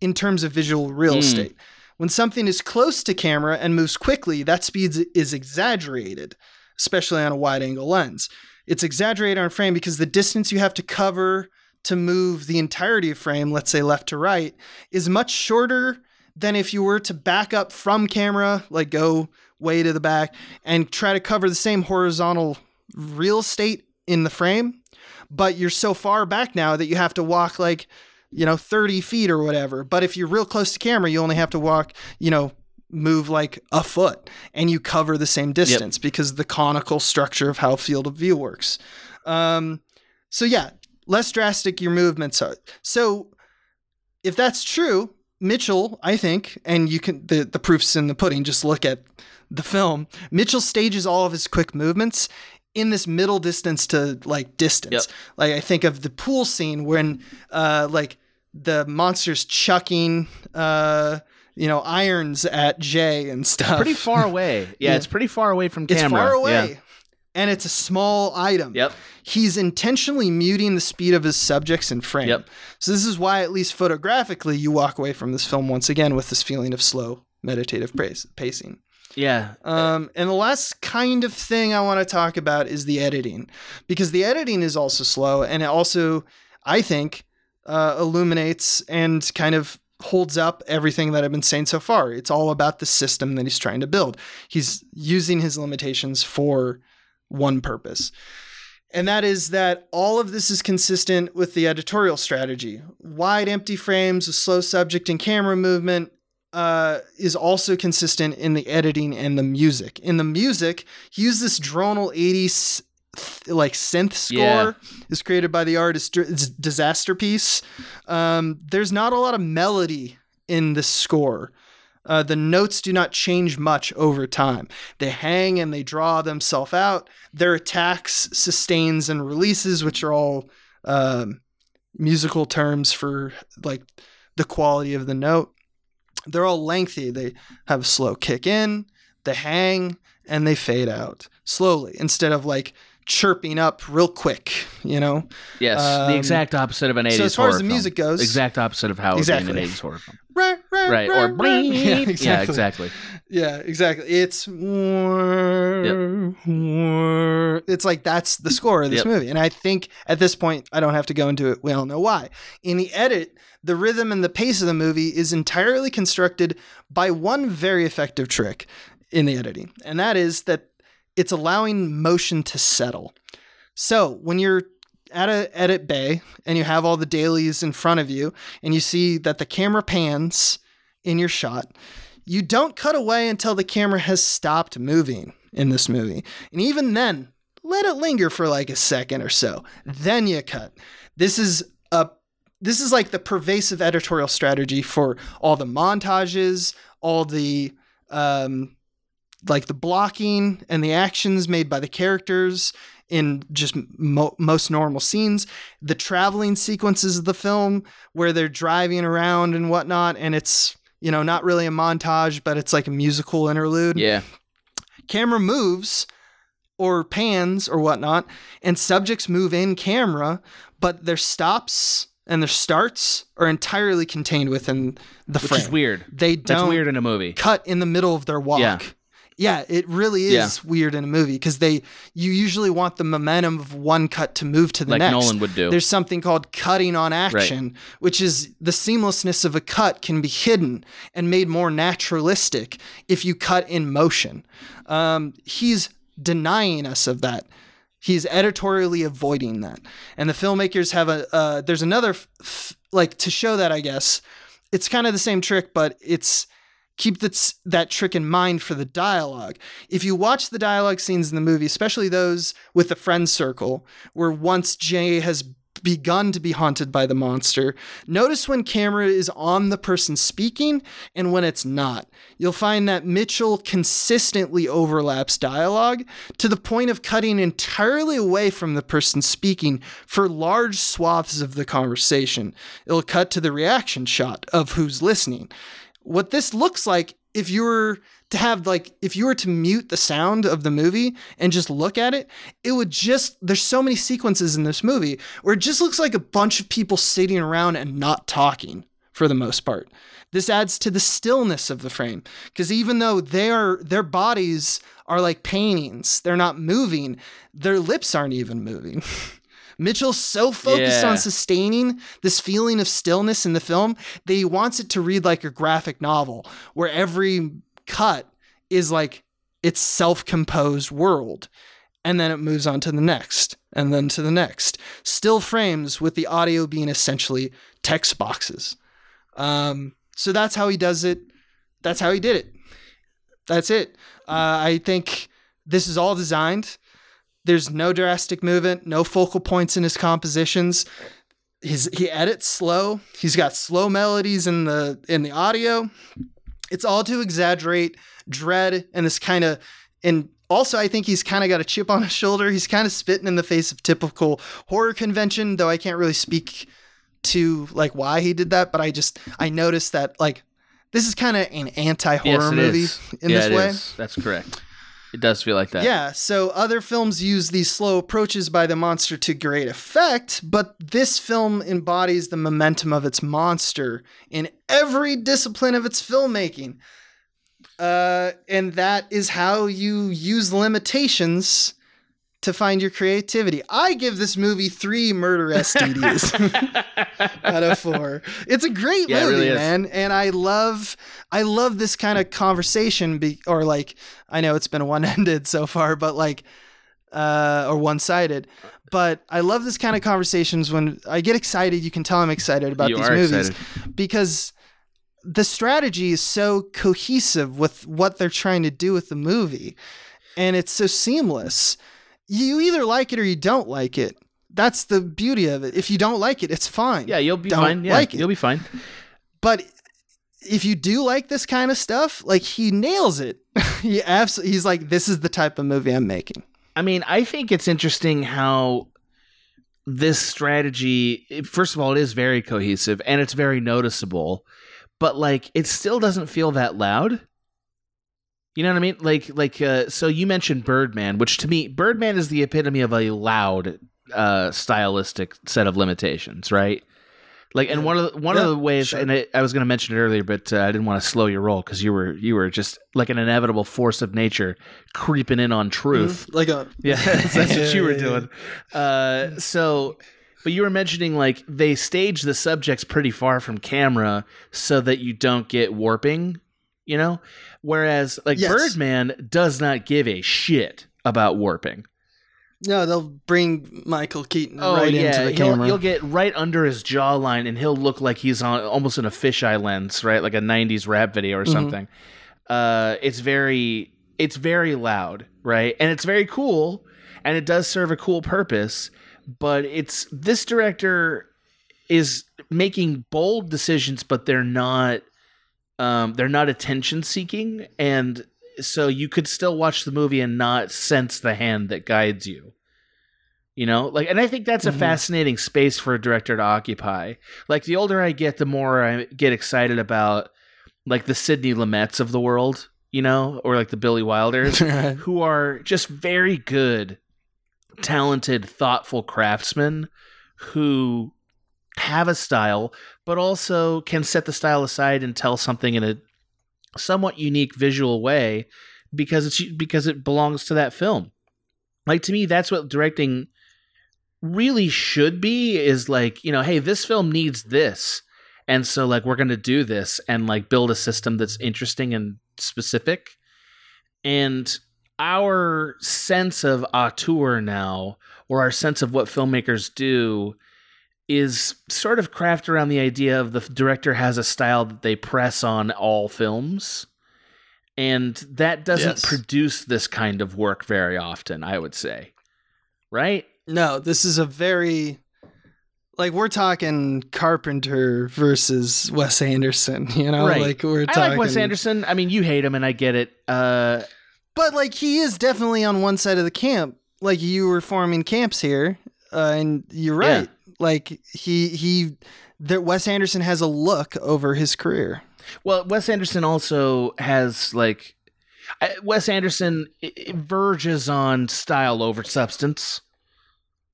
in terms of visual real estate. When something is close to camera and moves quickly, that speed is exaggerated, especially on a wide angle lens. It's exaggerated on frame because the distance you have to cover to move the entirety of frame, let's say left to right, is much shorter than if you were to back up from camera, like go way to the back, and try to cover the same horizontal real estate in the frame. But you're so far back now that you have to walk like, you know, 30 feet or whatever. But if you're real close to camera, you only have to walk, you know, move like a foot and you cover the same distance yep. because the conical structure of how field of view works. Um, so yeah, less drastic your movements are. So if that's true, Mitchell, I think, and you can the the proofs in the pudding. Just look at the film. Mitchell stages all of his quick movements in this middle distance to like distance. Yep. Like I think of the pool scene when uh like the monsters chucking uh you know irons at Jay and stuff. Pretty far away. Yeah, yeah. it's pretty far away from camera. It's far away. Yeah. And it's a small item. Yep. He's intentionally muting the speed of his subjects in frame. Yep. So this is why, at least photographically, you walk away from this film once again with this feeling of slow meditative pacing. Yeah. Um, and the last kind of thing I want to talk about is the editing, because the editing is also slow, and it also, I think, uh, illuminates and kind of holds up everything that I've been saying so far. It's all about the system that he's trying to build. He's using his limitations for one purpose. And that is that all of this is consistent with the editorial strategy. Wide empty frames, a slow subject and camera movement, uh, is also consistent in the editing and the music. In the music, he used this dronal 80s like synth score yeah. is created by the artist Disasterpeace. Um, there's not a lot of melody in the score. Uh, the notes do not change much over time. They hang and they draw themselves out. Their attacks, sustains, and releases, which are all um, musical terms for like the quality of the note, they're all lengthy. They have a slow kick in, they hang, and they fade out slowly instead of like chirping up real quick, you know? Yes, um, the exact opposite of an 80s So as far as the music film. goes, exact opposite of how exactly. it would be in an 80s horror film. Right, right, right. or. Yeah, exactly. yeah, exactly. Yeah, exactly. It's yep. it's like that's the score of this yep. movie. And I think at this point I don't have to go into it. We all know why. In the edit, the rhythm and the pace of the movie is entirely constructed by one very effective trick in the editing. And that is that it's allowing motion to settle. So when you're at a edit bay and you have all the dailies in front of you and you see that the camera pans in your shot, you don't cut away until the camera has stopped moving in this movie. And even then, let it linger for like a second or so. Then you cut. This is a this is like the pervasive editorial strategy for all the montages, all the um, like the blocking and the actions made by the characters in just mo- most normal scenes, the traveling sequences of the film where they're driving around and whatnot, and it's you know not really a montage, but it's like a musical interlude. Yeah, camera moves or pans or whatnot, and subjects move in camera, but their stops and their starts are entirely contained within the Which frame. Which is weird. They don't That's weird in a movie. cut in the middle of their walk. Yeah. Yeah, it really is Yeah. weird in a movie because they you usually want the momentum of one cut to move to the Like next. Nolan would do. There's something called cutting on action, which is the seamlessness of a cut can be hidden and made more naturalistic if you cut in motion. Um, he's denying us of that. He's editorially avoiding that, and the filmmakers have a. Uh, there's another f- f- like to show that I guess it's kind of the same trick, but it's keep that, that trick in mind for the dialogue. If you watch the dialogue scenes in the movie, especially those with the friend circle, where once Jay has begun to be haunted by the monster. Notice when camera is on the person speaking and when it's not. You'll find that Mitchell consistently overlaps dialogue to the point of cutting entirely away from the person speaking for large swaths of the conversation. It'll cut to the reaction shot of who's listening. What this looks like if you were to have like if you were to mute the sound of the movie and just look at it it would just there's so many sequences in this movie where it just looks like a bunch of people sitting around and not talking for the most part. This adds to the stillness of the frame because even though they are their bodies are like paintings they're not moving their lips aren't even moving Mitchell's so focused Yeah. on sustaining this feeling of stillness in the film that he wants it to read like a graphic novel where every cut is like its self-composed world and then it moves on to the next and then to the next. Still frames with the audio being essentially text boxes. Um, so that's how he does it. That's how he did it. That's it. Uh, i think this is all designed there's no drastic movement no focal points in his compositions his he edits slow he's got slow melodies in the in the audio it's all to exaggerate dread and this kind of and also i think he's kind of got a chip on his shoulder he's kind of spitting in the face of typical horror convention though i can't really speak to like why he did that but i just i noticed that like this is kind of an anti-horror yes, movie is. in yeah, this it way is. That's correct. It does feel like that. yeah, so other films use these slow approaches by the monster to great effect, but this film embodies the momentum of its monster in every discipline of its filmmaking. Uh, and that is how you use limitations to find your creativity. I give this movie three murder STDs out of four. It's a great Yeah, movie, really man, and I love I love this kind of conversation. Be, or like I know it's been one ended so far, but like uh, or one sided. But I love this kind of conversations when I get excited. You can tell I'm excited about You these movies excited. because the strategy is so cohesive with what they're trying to do with the movie, and it's so seamless. You either like it or you don't like it. That's the beauty of it. If you don't like it, it's fine. Yeah, you'll be Don't fine. Yeah, like it. you'll be fine. But if you do like this kind of stuff, like he nails it. he absolutely he's like, this is the type of movie I'm making. I mean, I think it's interesting how this strategy, first of all, it is very cohesive and it's very noticeable, but like it still doesn't feel that loud. You know what I mean? Like, like, uh, so you mentioned Birdman, which to me, Birdman is the epitome of a loud, uh, stylistic set of limitations, right? Like, and Yeah. one of the, one Yeah, of the ways, sure. and I, I was going to mention it earlier, but uh, I didn't want to slow your roll because you were you were just like an inevitable force of nature creeping in on truth. Like a Yeah, that's what you were doing. Uh, so, but you were mentioning like they stage the subjects pretty far from camera so that you don't get warping, you know? Whereas like Yes. Birdman does not give a shit about warping. No, they'll bring Michael Keaton Oh right yeah, into the he'll, camera. you'll get right under his jawline, and he'll look like he's on almost in a fisheye lens, right, like a '90s rap video or Mhm. something. Uh, it's very, it's very loud, right, and it's very cool, and it does serve a cool purpose. But it's this director is making bold decisions, but they're not, um, they're not attention seeking, and so you could still watch the movie and not sense the hand that guides you. You know like and i think that's a Mhm. fascinating space for a director to occupy. Like the older i get the more i get excited about like the sidney lumet's of the world you know or like the billy wilders who are just very good talented thoughtful craftsmen who have a style but also can set the style aside and tell something in a somewhat unique visual way because it's because it belongs to that film. Like to me that's what directing really should be is like you know hey this film needs this and so like we're going to do this and like build a system that's interesting and specific. And our sense of auteur now or our sense of what filmmakers do is sort of crafted around the idea of the director has a style that they press on all films and that doesn't Yes. produce this kind of work very often i would say right No, this is a very like we're talking Carpenter versus Wes Anderson, you know? Right. Like we're I talking like Wes Anderson. I mean, you hate him, and I get it. Uh, But like he is definitely on one side of the camp. Like you were forming camps here, uh, and you're right. Like he he, that Wes Anderson has a look over his career. well, Wes Anderson also has like Wes Anderson i- i- verges on style over substance.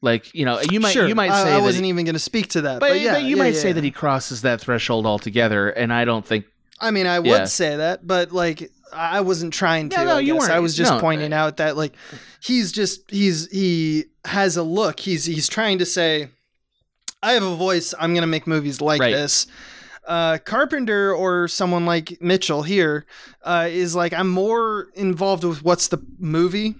Like you know, you might sure, you might I- say I, that wasn't he- even going to speak to that, but, but, yeah, but you yeah, might yeah, say yeah. that he crosses that threshold altogether, and I don't think. I mean, I would say that, but like I wasn't trying to. No, I you guess. weren't. I was just No. pointing out that like he's just he's he has a look. He's he's trying to say, I have a voice. I'm gonna make movies like Right. this. Uh, Carpenter or someone like Mitchell here uh, is like I'm more involved with what's the movie.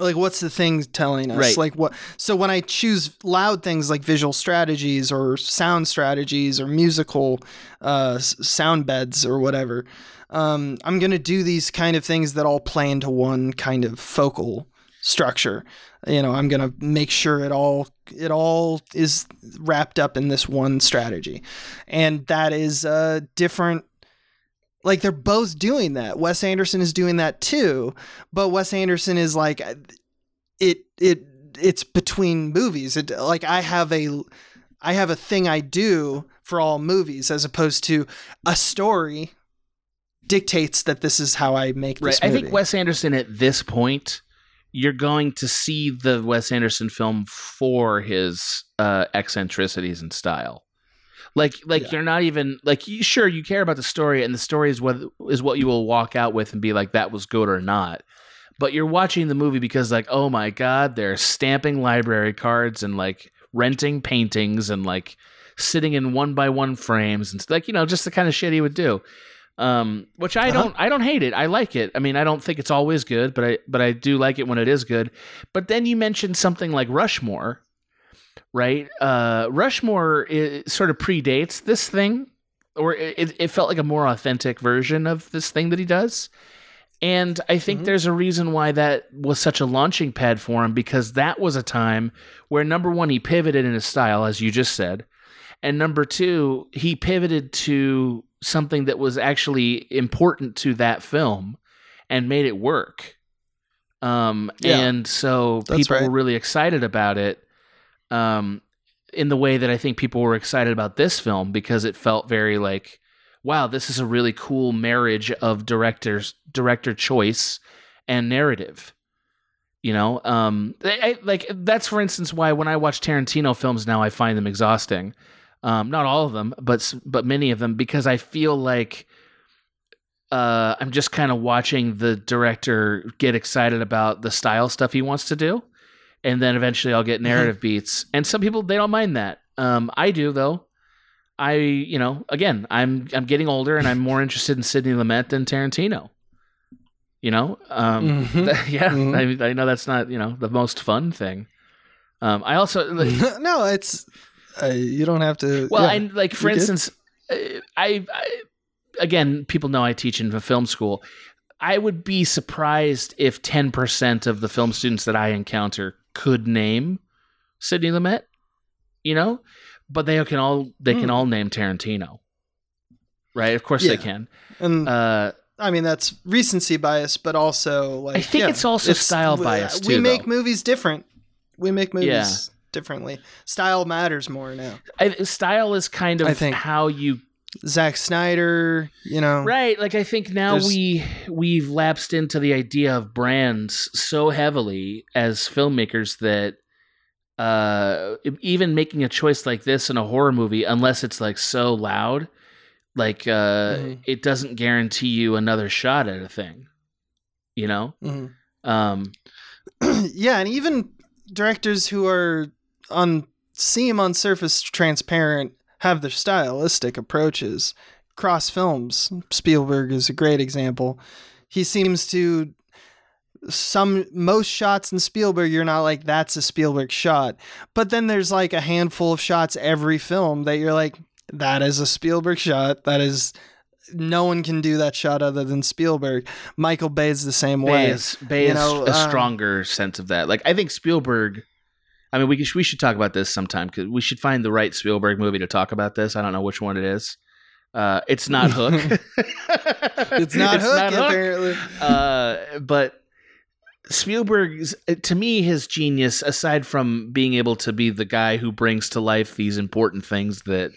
Like what's the thing telling us? Right. Like what? So when I choose loud things like visual strategies or sound strategies or musical uh, sound beds or whatever, um, I'm gonna do these kind of things that all play into one kind of focal structure. You know, I'm gonna make sure it all it all is wrapped up in this one strategy, and that is uh, different. Like they're both doing that. Wes Anderson is doing that too, but Wes Anderson is like it it it's between movies. It like I have a I have a thing I do for all movies as opposed to a story dictates that this is how I make Right. this I think Wes Anderson at this point, you're going to see the Wes Anderson film for his uh, eccentricities and style. Like, like Yeah. you're not even like you. Sure, you care about the story, and the story is what is what you will walk out with and be like, that was good or not. But you're watching the movie because, like, oh my god, they're stamping library cards and like renting paintings and like sitting in one by one frames and like you know just the kind of shit he would do um, which I Uh-huh. don't I don't hate it. I like it. I mean, I don't think it's always good, but I but I do like it when it is good. But then you mentioned something like Rushmore, right? Uh, Rushmore sort of predates this thing, or it, it felt like a more authentic version of this thing that he does. And I think Mhm. there's a reason why that was such a launching pad for him because that was a time where number one, he pivoted in his style, as you just said. And number two, he pivoted to something that was actually important to that film and made it work. Um, Yeah. and so people right. were really excited about it. Um, in the way that I think people were excited about this film because it felt very like, wow, this is a really cool marriage of directors, director choice and narrative. You know, um, I, I- like that's for instance why when I watch Tarantino films now, I find them exhausting. Um, not all of them, but but many of them because I feel like uh, I'm just kind of watching the director get excited about the style stuff he wants to do, and then eventually I'll get narrative beats. And some people they don't mind that. Um, I do though. I you know again I'm I'm getting older and I'm more interested in Sidney Lumet than Tarantino. You know, um, Mhm. th- yeah, Mhm. I, I know that's not you know the most fun thing. Um, I also no, it's uh, you don't have to. well, yeah. and like for instance, uh, I, I again, people know I teach in a film school. I would be surprised if ten percent of the film students that I encounter could name Sidney Lumet. You know, but they can all they can Hmm. all name Tarantino. Right, of course Yeah. they can. and Uh, I mean that's recency bias, but also like I think yeah, it's also style we- bias, We make though. movies different. We make movies. Differently. Style matters more now. I, style is kind of I think- how you Zack Snyder, you know, Right. Like I think now we we've lapsed into the idea of brands so heavily as filmmakers that uh even making a choice like this in a horror movie unless it's like so loud like uh Mhm. it doesn't guarantee you another shot at a thing you know Mhm. um yeah, and even directors who are on seem on surface transparent have their stylistic approaches. Cross films, Spielberg is a great example. He seems to some most shots in Spielberg you're not like that's a Spielberg shot. But then there's like a handful of shots every film that you're like that is a Spielberg shot. That is no one can do that shot other than Spielberg. Michael Bay's the same way. Bay is, Bay you is know, a um, stronger sense of that like i think spielberg I mean, we should, we should talk about this sometime because we should find the right Spielberg movie to talk about this. I don't know which one it is. Uh, it's not Hook. It's not Hook, apparently. Uh, but Spielberg's, to me, his genius, aside from being able to be the guy who brings to life these important things that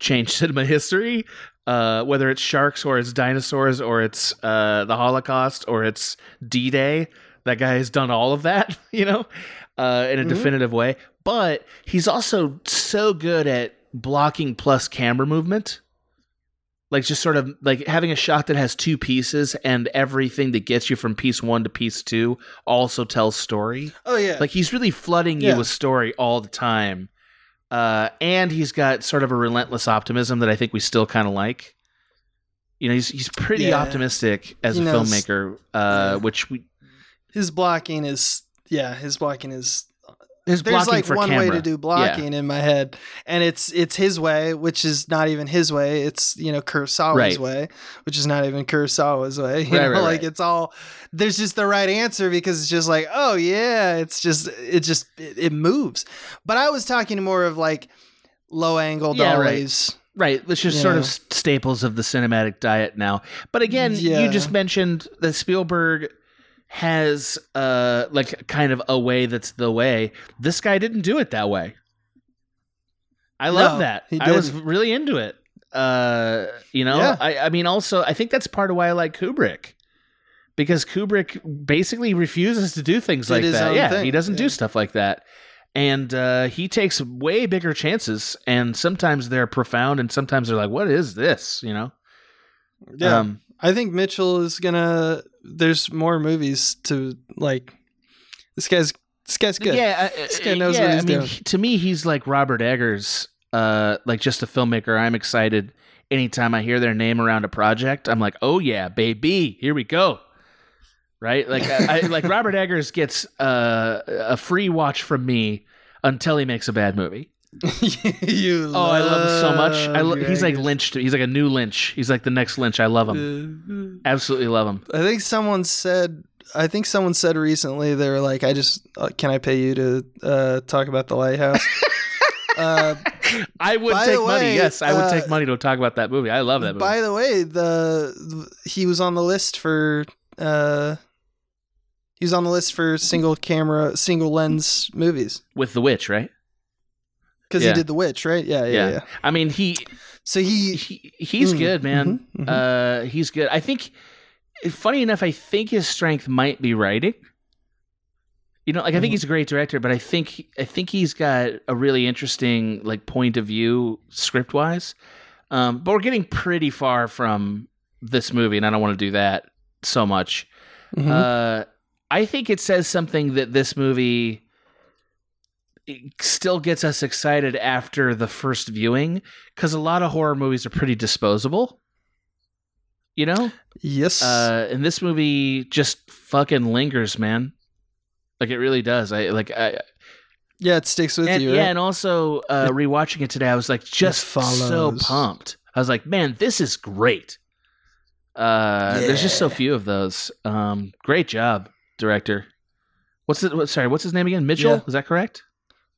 change cinema history, uh, whether it's sharks or it's dinosaurs or it's uh, the Holocaust or it's D Day, that guy has done all of that, you know, uh, in a Mhm. definitive way. But he's also so good at blocking plus camera movement like just sort of like having a shot that has two pieces and everything that gets you from piece one to piece two also tells story Oh yeah. like he's really flooding Yeah. you with story all the time uh, and he's got sort of a relentless optimism that i think we still kind of like you know he's he's pretty Yeah. optimistic as He a knows. filmmaker uh, Yeah. which we his blocking is yeah, his blocking is there's, there's like one way to do blocking in my head and it's it's his way which is not even his way it's you know kurosawa's Right. way which is not even kurosawa's way you Right, know right, like it's all there's just the right answer because it's just like oh yeah it's just it just it, it moves but i was talking more of like low angle Yeah, right. dollies Right, which is You sort of staples of the cinematic diet now. But again, Yeah. you just mentioned the Spielberg has uh like kind of a way that's the way. This guy didn't do it that way. I love No, that. he I was really into it. Uh you know, Yeah. I I mean also I think that's part of why I like Kubrick. Because Kubrick basically refuses to do things Did like that. Yeah, thing, he doesn't do stuff like that and uh, he takes way bigger chances and sometimes they're profound and sometimes they're like what is this you know yeah um, i think mitchell is gonna there's more movies to like this guy's this guy's good. Yeah uh, This guy knows yeah, what he's I mean, doing. to me he's like robert eggers uh, like just a filmmaker. I'm excited anytime i hear their name around a project i'm like oh yeah baby here we go. Right? Like I, I, like robert eggers gets uh, a free watch from me until he makes a bad movie you oh i love him so much I lo- he's like lynch he's like a new lynch he's like the next lynch i love him Uh, absolutely love him I think someone said. I think someone said recently they were like, "I just uh, can I pay you to uh, talk about the lighthouse?" uh, I would take the money. Yes, I would uh, take money to talk about that movie. I love that movie. by the way, the he was on the list for uh, he was on the list for single camera, single lens movies With The Witch, right? Because Yeah. he did The Witch, right? Yeah, yeah, Yeah. yeah. I mean, he, So he, he he's Mm, good, man. mhm, mhm. Uh, he's good. I think. Funny enough, I think his strength might be writing. You know, like I think Mhm. he's a great director, but I think I think he's got a really interesting like point of view script wise. Um, but we're getting pretty far from this movie, and I don't want to do that so much. Mhm. Uh, I think it says something that this movie still gets us excited after the first viewing because a lot of horror movies are pretty disposable. You know, yes, uh, and this movie just fucking lingers, man. Like it really does. I like I yeah, it sticks with and, you. yeah, and also uh, rewatching it today, I was like just so pumped. I was like, man, this is great. Uh, There's just so few of those. Um, great job, director. What's it? What, sorry, what's his name again? Mitchell. Yeah. Is that correct?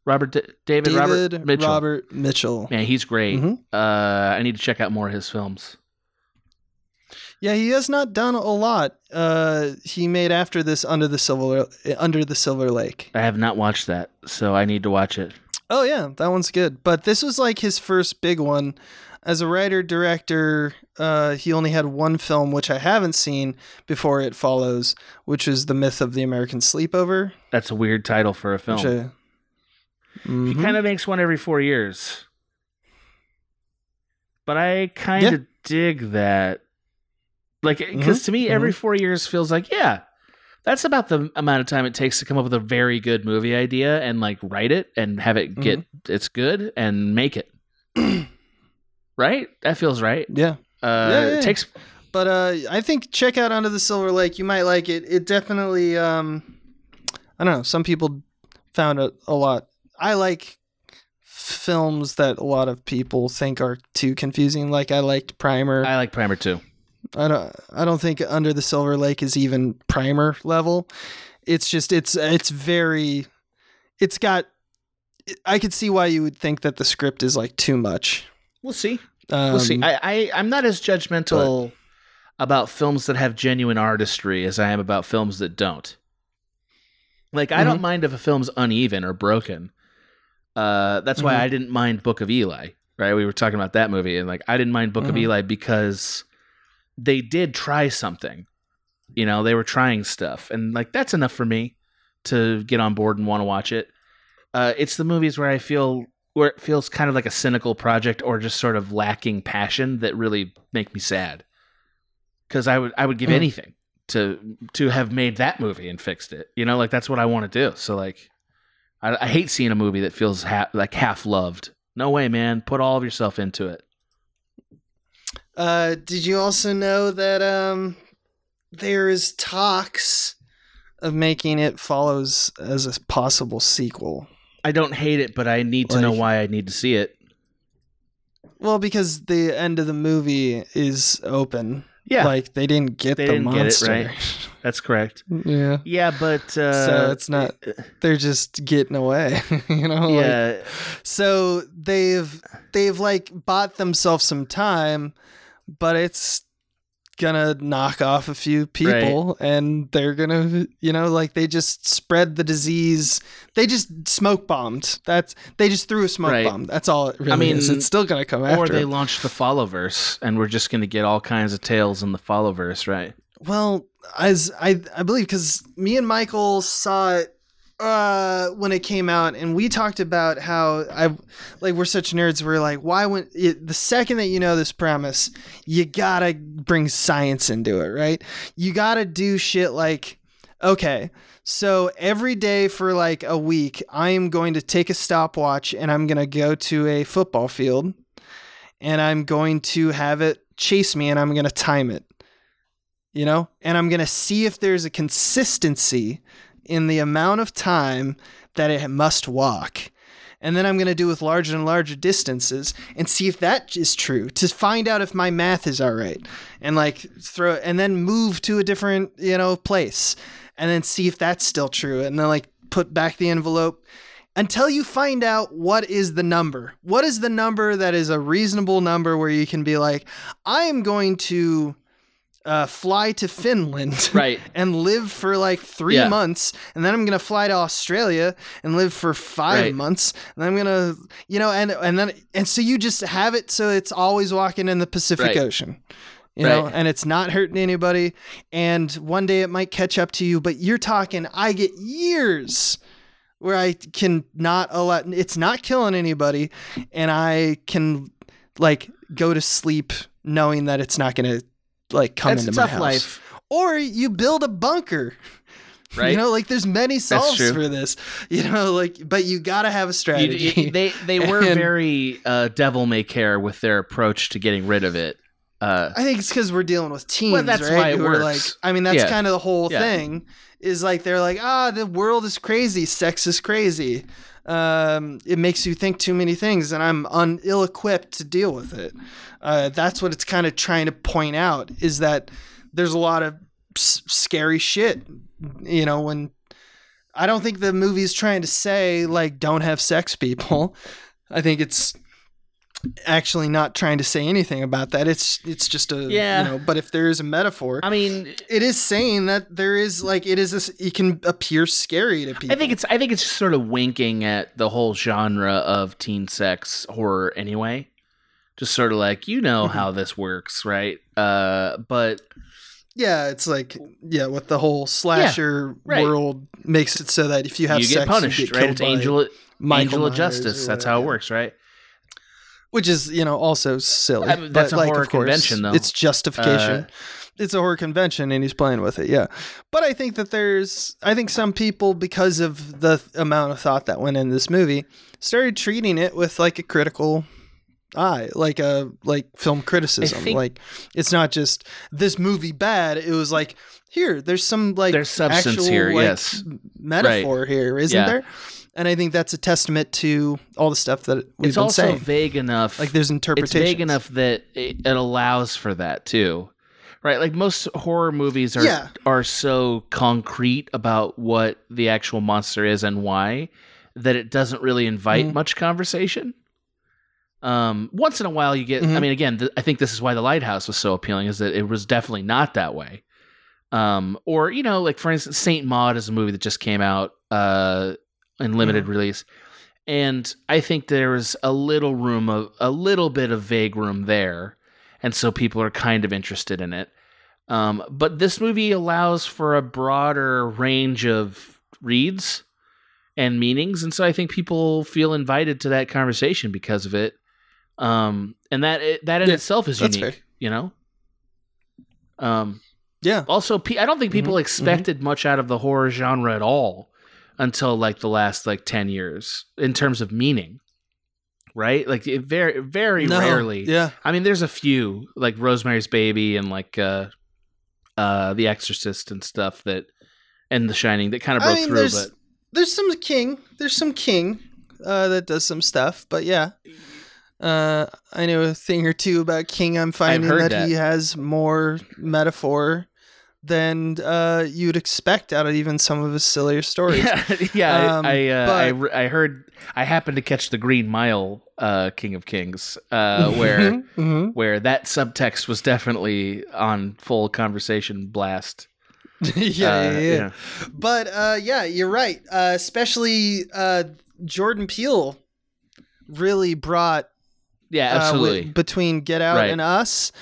Robert D- David, David Robert Mitchell. Robert Mitchell. Man, he's great. Mhm. Uh, I need to check out more of his films. Yeah, he has not done a lot. Uh, he made after this under the silver under the silver lake. I have not watched that, so I need to watch it. Oh yeah, that one's good. But this was like his first big one. As a writer director, uh, he only had one film which I haven't seen before it follows, which is The Myth of the American Sleepover. That's a weird title for a film. Which I, He Mhm. kind of makes one every four years. But I kind Yeah. of dig that. Like, because to me, every four years feels like, yeah, that's about the amount of time it takes to come up with a very good movie idea and like write it and have it get it's good and make it. right? That feels right. yeah. Uh, Yeah, yeah, It takes. But uh, I think check out Under the Silver Lake. You might like it. It definitely. Um, I don't know. Some people found it a lot. I like films that a lot of people think are too confusing. Like I liked Primer. I like Primer too. I don't. I don't think Under the Silver Lake is even Primer level. It's just. It's. It's very. It's got I could see why you would think that the script is like too much. We'll see. Um, We'll see. I, I I'm not as judgmental about films that have genuine artistry as I am about films that don't. Like I don't mind if a film's uneven or broken. Uh, that's why Mhm. I didn't mind Book of Eli. Right, we were talking about that movie, and like I didn't mind Book of Mhm. Eli because they did try something. You know, they were trying stuff, and like that's enough for me to get on board and want to watch it. Uh, it's the movies where I feel where it feels kind of like a cynical project or just sort of lacking passion that really make me sad. Because I would I would give Mm. anything to to have made that movie and fixed it. You know, like that's what I want to do. So like, I, I hate seeing a movie that feels ha- like half loved. No way, man. Put all of yourself into it. Uh, did you also know that um, there is talks of making it follows as a possible sequel? I don't hate it, but I need to know why I need to see it. Well, because the end of the movie is open. Yeah, Like they didn't get They the didn't get it, monster. right? that's correct. yeah. Yeah, but uh, so it's not. They're just getting away. you know. Like, Yeah, so they've they've like bought themselves some time, but it's gonna knock off a few people and they're gonna you know like they just spread the disease. They just smoke bombed. That's they just threw a smoke Right. bomb. That's all it really I mean, is it's still gonna come after or they launched the Followverse, and we're just to get all kinds of tales in the Followverse, right? Well, as I I believe because me and Michael saw it uh when it came out and we talked about how I like we're such nerds we're like why when it, the second that you know this premise you got to bring science into it right? You got to do shit like okay so every day for like a week I am going to take a stopwatch and I'm to go to a football field and I'm going to have it chase me and I'm to time it you know? And i'm to see if there's a consistency in the amount of time that it must walk. And then i'm going to do with larger and larger distances and see if that is true to find out if my math is all right. And like throw and then move to a different you know place and then see if that's still true. And then like put back the envelope until you find out what is the number. What is the number that is a reasonable number where you can be like, I am going to uh, fly to Finland. Right. and live for like three Yeah. months, and then I'm gonna fly to Australia and live for five Right. months, and then I'm gonna, you know, and and then and so you just have it so it's always walking in the Pacific Right. Ocean, you know, and it's not hurting anybody, and one day it might catch up to you, but you're talking, I get years where I can not allow, it's not killing anybody, and I can like go to sleep knowing that it's not gonna like come That's a into my tough house life, or you build a bunker. right? You know, like there's many solves for this. You know, like but you got to have a strategy. you- they they were And- very uh, devil may care with their approach to getting rid of it. Uh, I think it's because we're dealing with teens, Well, that's right? why it Who are like, works. I mean, that's Yeah. kind of the whole Yeah. thing. Is like they're like, ah, the world is crazy, sex is crazy. Um, it makes you think too many things, and I'm un- ill-equipped to deal with it. Uh, that's what it's kind of trying to point out is that there's a lot of s- scary shit. You know, when I don't think the movie's trying to say like don't have sex, people. I think it's actually not trying to say anything about that. It's it's just a Yeah. You know, but if there is a metaphor, I mean, it is saying that there is like it is this. It can appear scary to people. I think it's I think it's just sort of winking at the whole genre of teen sex horror anyway. Just sort of like you know how this works, right? Uh, but yeah, it's like yeah, with the whole slasher right. world makes it so that if you have you sex, get punished, you get right? It's angel Michael angel of justice. That's how it whatever. works, right? Which is you know also silly. I mean, that's but, a like, horror of course, convention, though. It's justification. Uh, it's a horror convention, and he's playing with it. Yeah, but I think that there's, I think some people, because of the th- amount of thought that went in this movie, started treating it with like a critical eye, like a like film criticism. think- like it's not just this movie bad. It was like here, there's some like There's substance actual, here, like, yes. metaphor here, isn't Yeah. there? And I think that's a testament to all the stuff that we've it's been also saying. vague enough. Like there's interpretation. it's vague enough that it, it allows for that too, right? Like most horror movies are Yeah. are so concrete about what the actual monster is and why that it doesn't really invite Mhm. much conversation. Um, once in a while, you get. I Mhm. mean, again, th- I think this is why the Lighthouse was so appealing, is that it was definitely not that way. Um, or you know, like for instance, Saint Maud is a movie that just came out uh, in limited release, and I think there was a little room of a little bit of vague room there, and so people are kind of interested in it. Um, but this movie allows for a broader range of reads and meanings, and so I think people feel invited to that conversation because of it. Um, and that that in Yeah, itself is unique, fair. you know. Um, Yeah. also, I don't think people Mhm, expected much out of the horror genre at all until like the last like ten years in terms of meaning, right? Like it very, very No, rarely. Yeah. I mean, there's a few like Rosemary's Baby and like uh, uh, The Exorcist and stuff that, and The Shining that kind of I broke mean, through. there's But there's some king. There's some king uh, that does some stuff, but yeah. Uh, I know a thing or two about King. I'm finding that, that. he has more metaphor than uh, you'd expect out of even some of his sillier stories. yeah, yeah. Um, I I, uh, but- I I heard I happened to catch the Green Mile, uh, King of Kings, uh, where. Mhm. where that subtext was definitely on full conversation blast. yeah, Uh, yeah, yeah. yeah. But uh, yeah, you're right. Uh, especially uh, Jordan Peele really brought Yeah, uh, absolutely. between Get Out Right. and Us.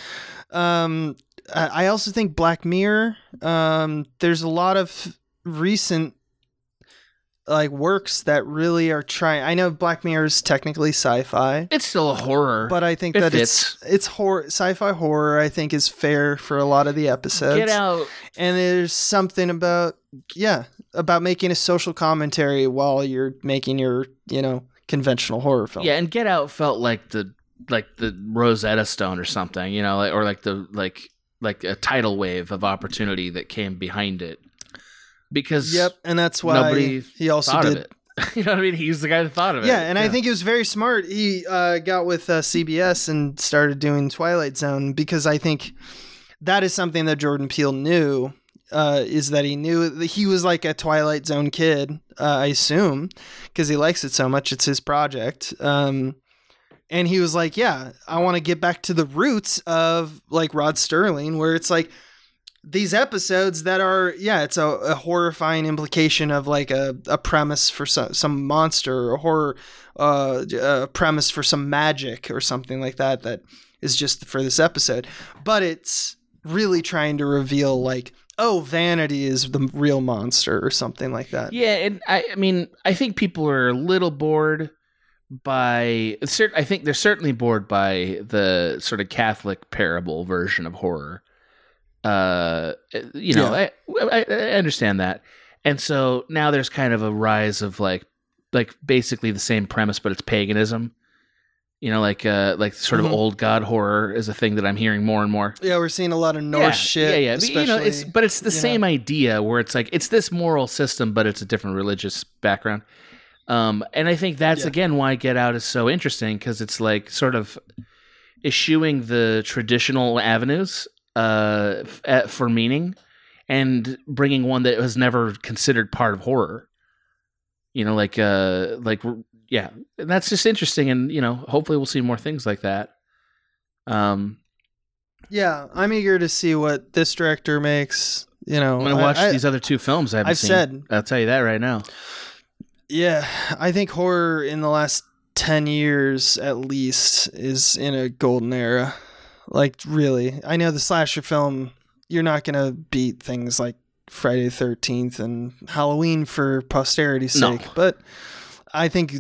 Um, I I also think Black Mirror. Um, there's a lot of recent like works that really are trying. I know Black Mirror is technically sci-fi, it's still a horror. but I think It that it's it's horror, sci-fi horror. I think is fair for a lot of the episodes. Get out. and there's something about yeah about making a social commentary while you're making your you know conventional horror film. Yeah, and Get Out felt like the like the Rosetta Stone or something, you know, like, or like the like like a tidal wave of opportunity that came behind it. Because Yep, and that's why nobody he also thought did of it. you know what I mean? He's the guy that thought of it. Yeah, and I think he was very smart. He uh, got with uh, CBS and started doing Twilight Zone because I think that is something that Jordan Peele knew. Uh, is that he knew that he was like a Twilight Zone kid, uh, I assume, because he likes it so much. It's his project. Um, and he was like, "Yeah, I want to get back to the roots of like Rod Serling, where it's like these episodes that are yeah it's a, a horrifying implication of like a, a premise for some, some monster or horror uh, a premise for some magic or something like that that is just for this episode. But it's really trying to reveal like oh vanity is the real monster or something like that. Yeah, and I, I mean, I think people are a little bored by. I think they're certainly bored by the sort of Catholic parable version of horror. Uh, you know, I, I, I understand that, and so now there's kind of a rise of like, like basically the same premise, but it's paganism. You know, like uh, like sort of Mhm. old god horror is a thing that I'm hearing more and more. yeah we're seeing a lot of norse yeah, shit Yeah, yeah. But, you know, it's but it's the same idea where it's like it's this moral system, but it's a different religious background. Um, and I think that's Yeah. again why Get Out is so interesting because it's like sort of eschewing the traditional avenues uh, f- for meaning and bringing one that was never considered part of horror. You know, like uh, like yeah, and that's just interesting, and you know, hopefully we'll see more things like that. Um, yeah i'm eager to see what this director makes you know I'm gonna I- watch I- these other two films I haven't I've seen. said I'll tell you that right now. Yeah, I think horror in the last 10 years at least is in a golden era. Like, really. I know the slasher film, you're not going to beat things like Friday the 13th and Halloween for posterity's No. sake, but I think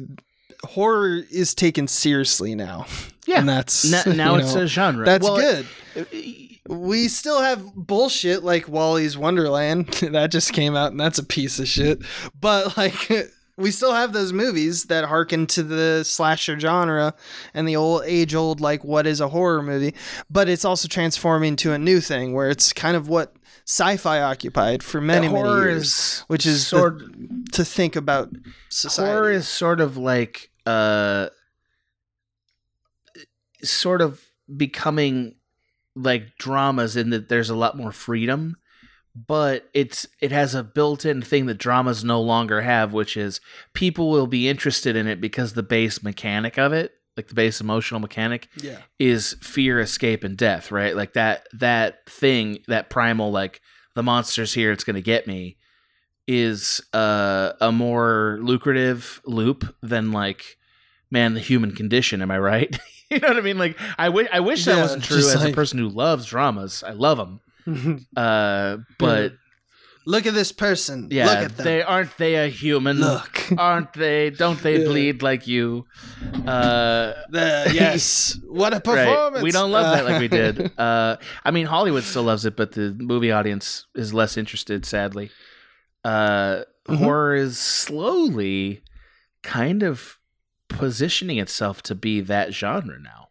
horror is taken seriously now. Yeah. And that's. N- now you it's know, a genre. That's Well, good. it- We still have bullshit like Willy's Wonderland that just came out, and that's a piece of shit. But like, we still have those movies that harken to the slasher genre and the old age old like what is a horror movie. But it's also transforming to a new thing where it's kind of what sci-fi occupied for many many years, is which is the- to think about society. horror is sort of like uh sort of becoming like dramas in that there's a lot more freedom but it's it has a built-in thing that dramas no longer have, which is people will be interested in it because the base mechanic of it, like the base emotional mechanic, Yeah. is fear, escape, and death, right? Like that that thing, that primal, like the monster's here, it's gonna get me, is uh, a more lucrative loop than like, man, the human condition. Am I right? you know what I mean? Like, I wish I wish that Yeah, wasn't true as like- a person who loves dramas. I love them, uh, but Look at this person. yeah, Look at them. they aren't they a human? Look. Aren't they? Don't they Yeah. bleed like you? Uh, The- yes. What a Right. performance. We don't love that like we Uh, did. Uh, I mean, Hollywood still loves it, but the movie audience is less interested, sadly. Uh, Mhm. Horror is slowly kind of positioning itself to be that genre now.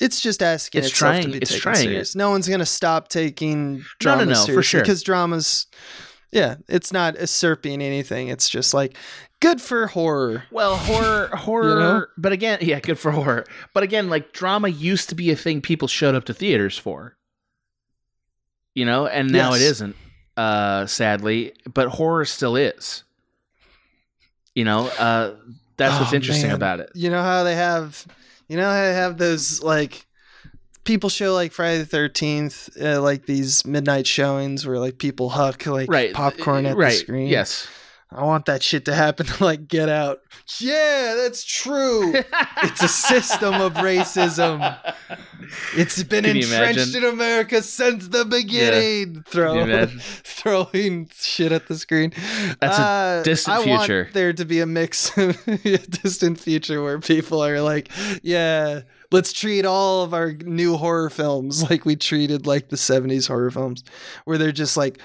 It's just asking It's itself trying- to be it's taken trying it. serious. No one's gonna stop taking No, drama no, no, for sure. because dramas. Yeah, it's not usurping anything. It's just like good for horror. Well, horror, horror, know? but again, yeah, good for horror. But again, like drama used to be a thing people showed up to theaters for. You know, and now it Yes. isn't, uh, sadly. But horror still is. You know, uh, that's what's Oh, interesting man. about it. You know how they have, you know how they have those like people show like Friday the Thirteenth, uh, like these midnight showings where like people huck like Right, popcorn at right? the screen. Yes. I want that shit to happen to like Get Out. Yeah, that's true. it's a system of racism. It's been Can entrenched in America since the beginning. Throw, you imagine? throwing shit at the screen. That's a Uh, distant I future. Want there to be a mix, a distant future where people are like, yeah, let's treat all of our new horror films like we treated like the '70s horror films, where they're just like.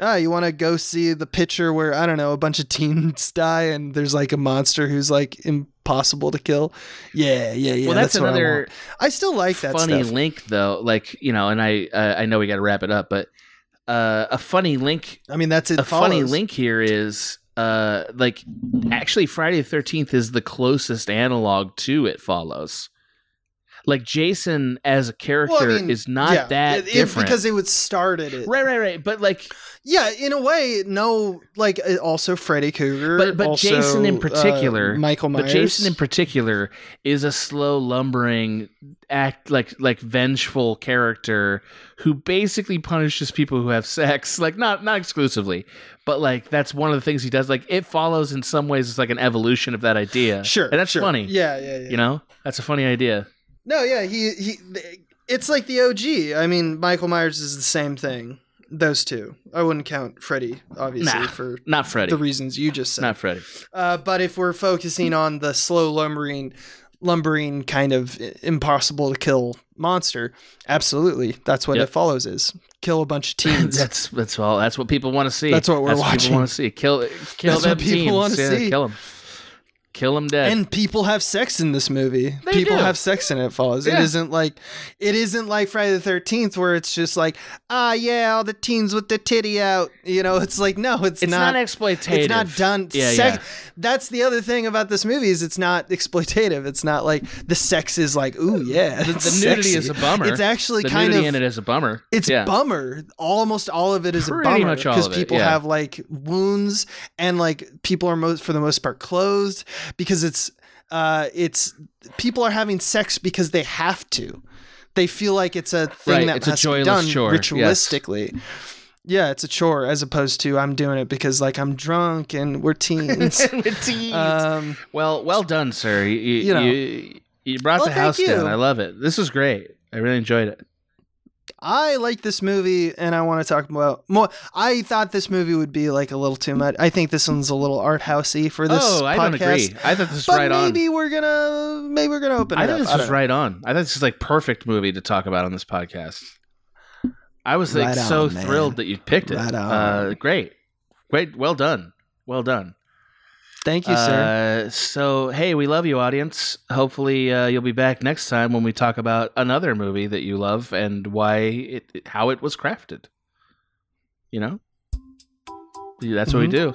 Ah, you want to go see the picture where I don't know a bunch of teens die and there's like a monster who's like impossible to kill? Yeah, yeah, yeah. well, that's, what I another want. I, still like that funny stuff. link, though. Like you know, and I uh, I know we got to wrap it up, but uh, a funny link I mean, that's it. a funny link here is uh like actually Friday the 13th is the closest analog to it follows. Like Jason as a character Well, I mean, is not yeah, that it- different. because it would started it. right, right, right. But like Yeah, in a way, no. Like uh, also Freddy Krueger, But- but also, Jason in uh, particular- Michael Myers. but Jason in particular is a slow lumbering act like like vengeful character who basically punishes people who have sex. Like not not exclusively, but like that's one of the things he does. Like it follows in some ways it's like an evolution of that idea. sure, And that's sure. funny. Yeah, yeah, yeah. You know? That's a funny idea. No, yeah, he he. It's like the OG. I mean, Michael Myers is the same thing. Those two. I wouldn't count Freddy, obviously, Nah. for Not Freddy. the reasons you just said. Not Freddy. Uh, but if we're focusing on the slow lumbering, lumbering kind of impossible to kill monster, absolutely, that's what Yep. it follows is kill a bunch of teens. that's that's all. That's what people want to see. That's what we're People watching. want to see. Kill kill That's them people teens. wanna Yeah, see. Kill them. Kill them dead. and people have sex in this movie. They people do. have sex in it. It Yeah. isn't like it isn't like Friday the Thirteenth where it's just like ah yeah all the teens with the titty out. You know, it's like no, it's, it's not, not. exploitative. it's not done. Yeah, Sex- yeah. That's the other thing about this movie is it's not exploitative. It's not like the sex is like ooh yeah. The, the nudity is a bummer. It's actually the kind nudity of in it is a bummer. it's yeah. bummer. Almost all of it is Pretty a bummer much all because of it, people yeah. have like wounds and like people are most for the most part clothed because it's uh it's people are having sex because they have to. They feel like it's a thing Right, that it's has to be done chore, yes. ritualistically. Yeah, it's a chore as opposed to I'm doing it because like I'm drunk and we're teens. With teens. um, well, well done, sir. You you, You know. you, you brought Well, the house down. I love it. This was great. I really enjoyed it. I like this movie, and I want to talk about more. I thought this movie would be like a little too much. I think this one's a little art housey for this. oh, I podcast. don't agree. I thought this was But right on. maybe we're gonna maybe we're gonna open. I it thought up. this was right on. I thought this is like perfect movie to talk about on this podcast. I was like Right so on, thrilled that you picked it. Right. Uh, great, great, well done, well done. Thank you, sir. Uh, so hey, we love you, audience. Hopefully, uh, you'll be back next time when we talk about another movie that you love and why it, how it was crafted. You know, that's what we Mhm. do.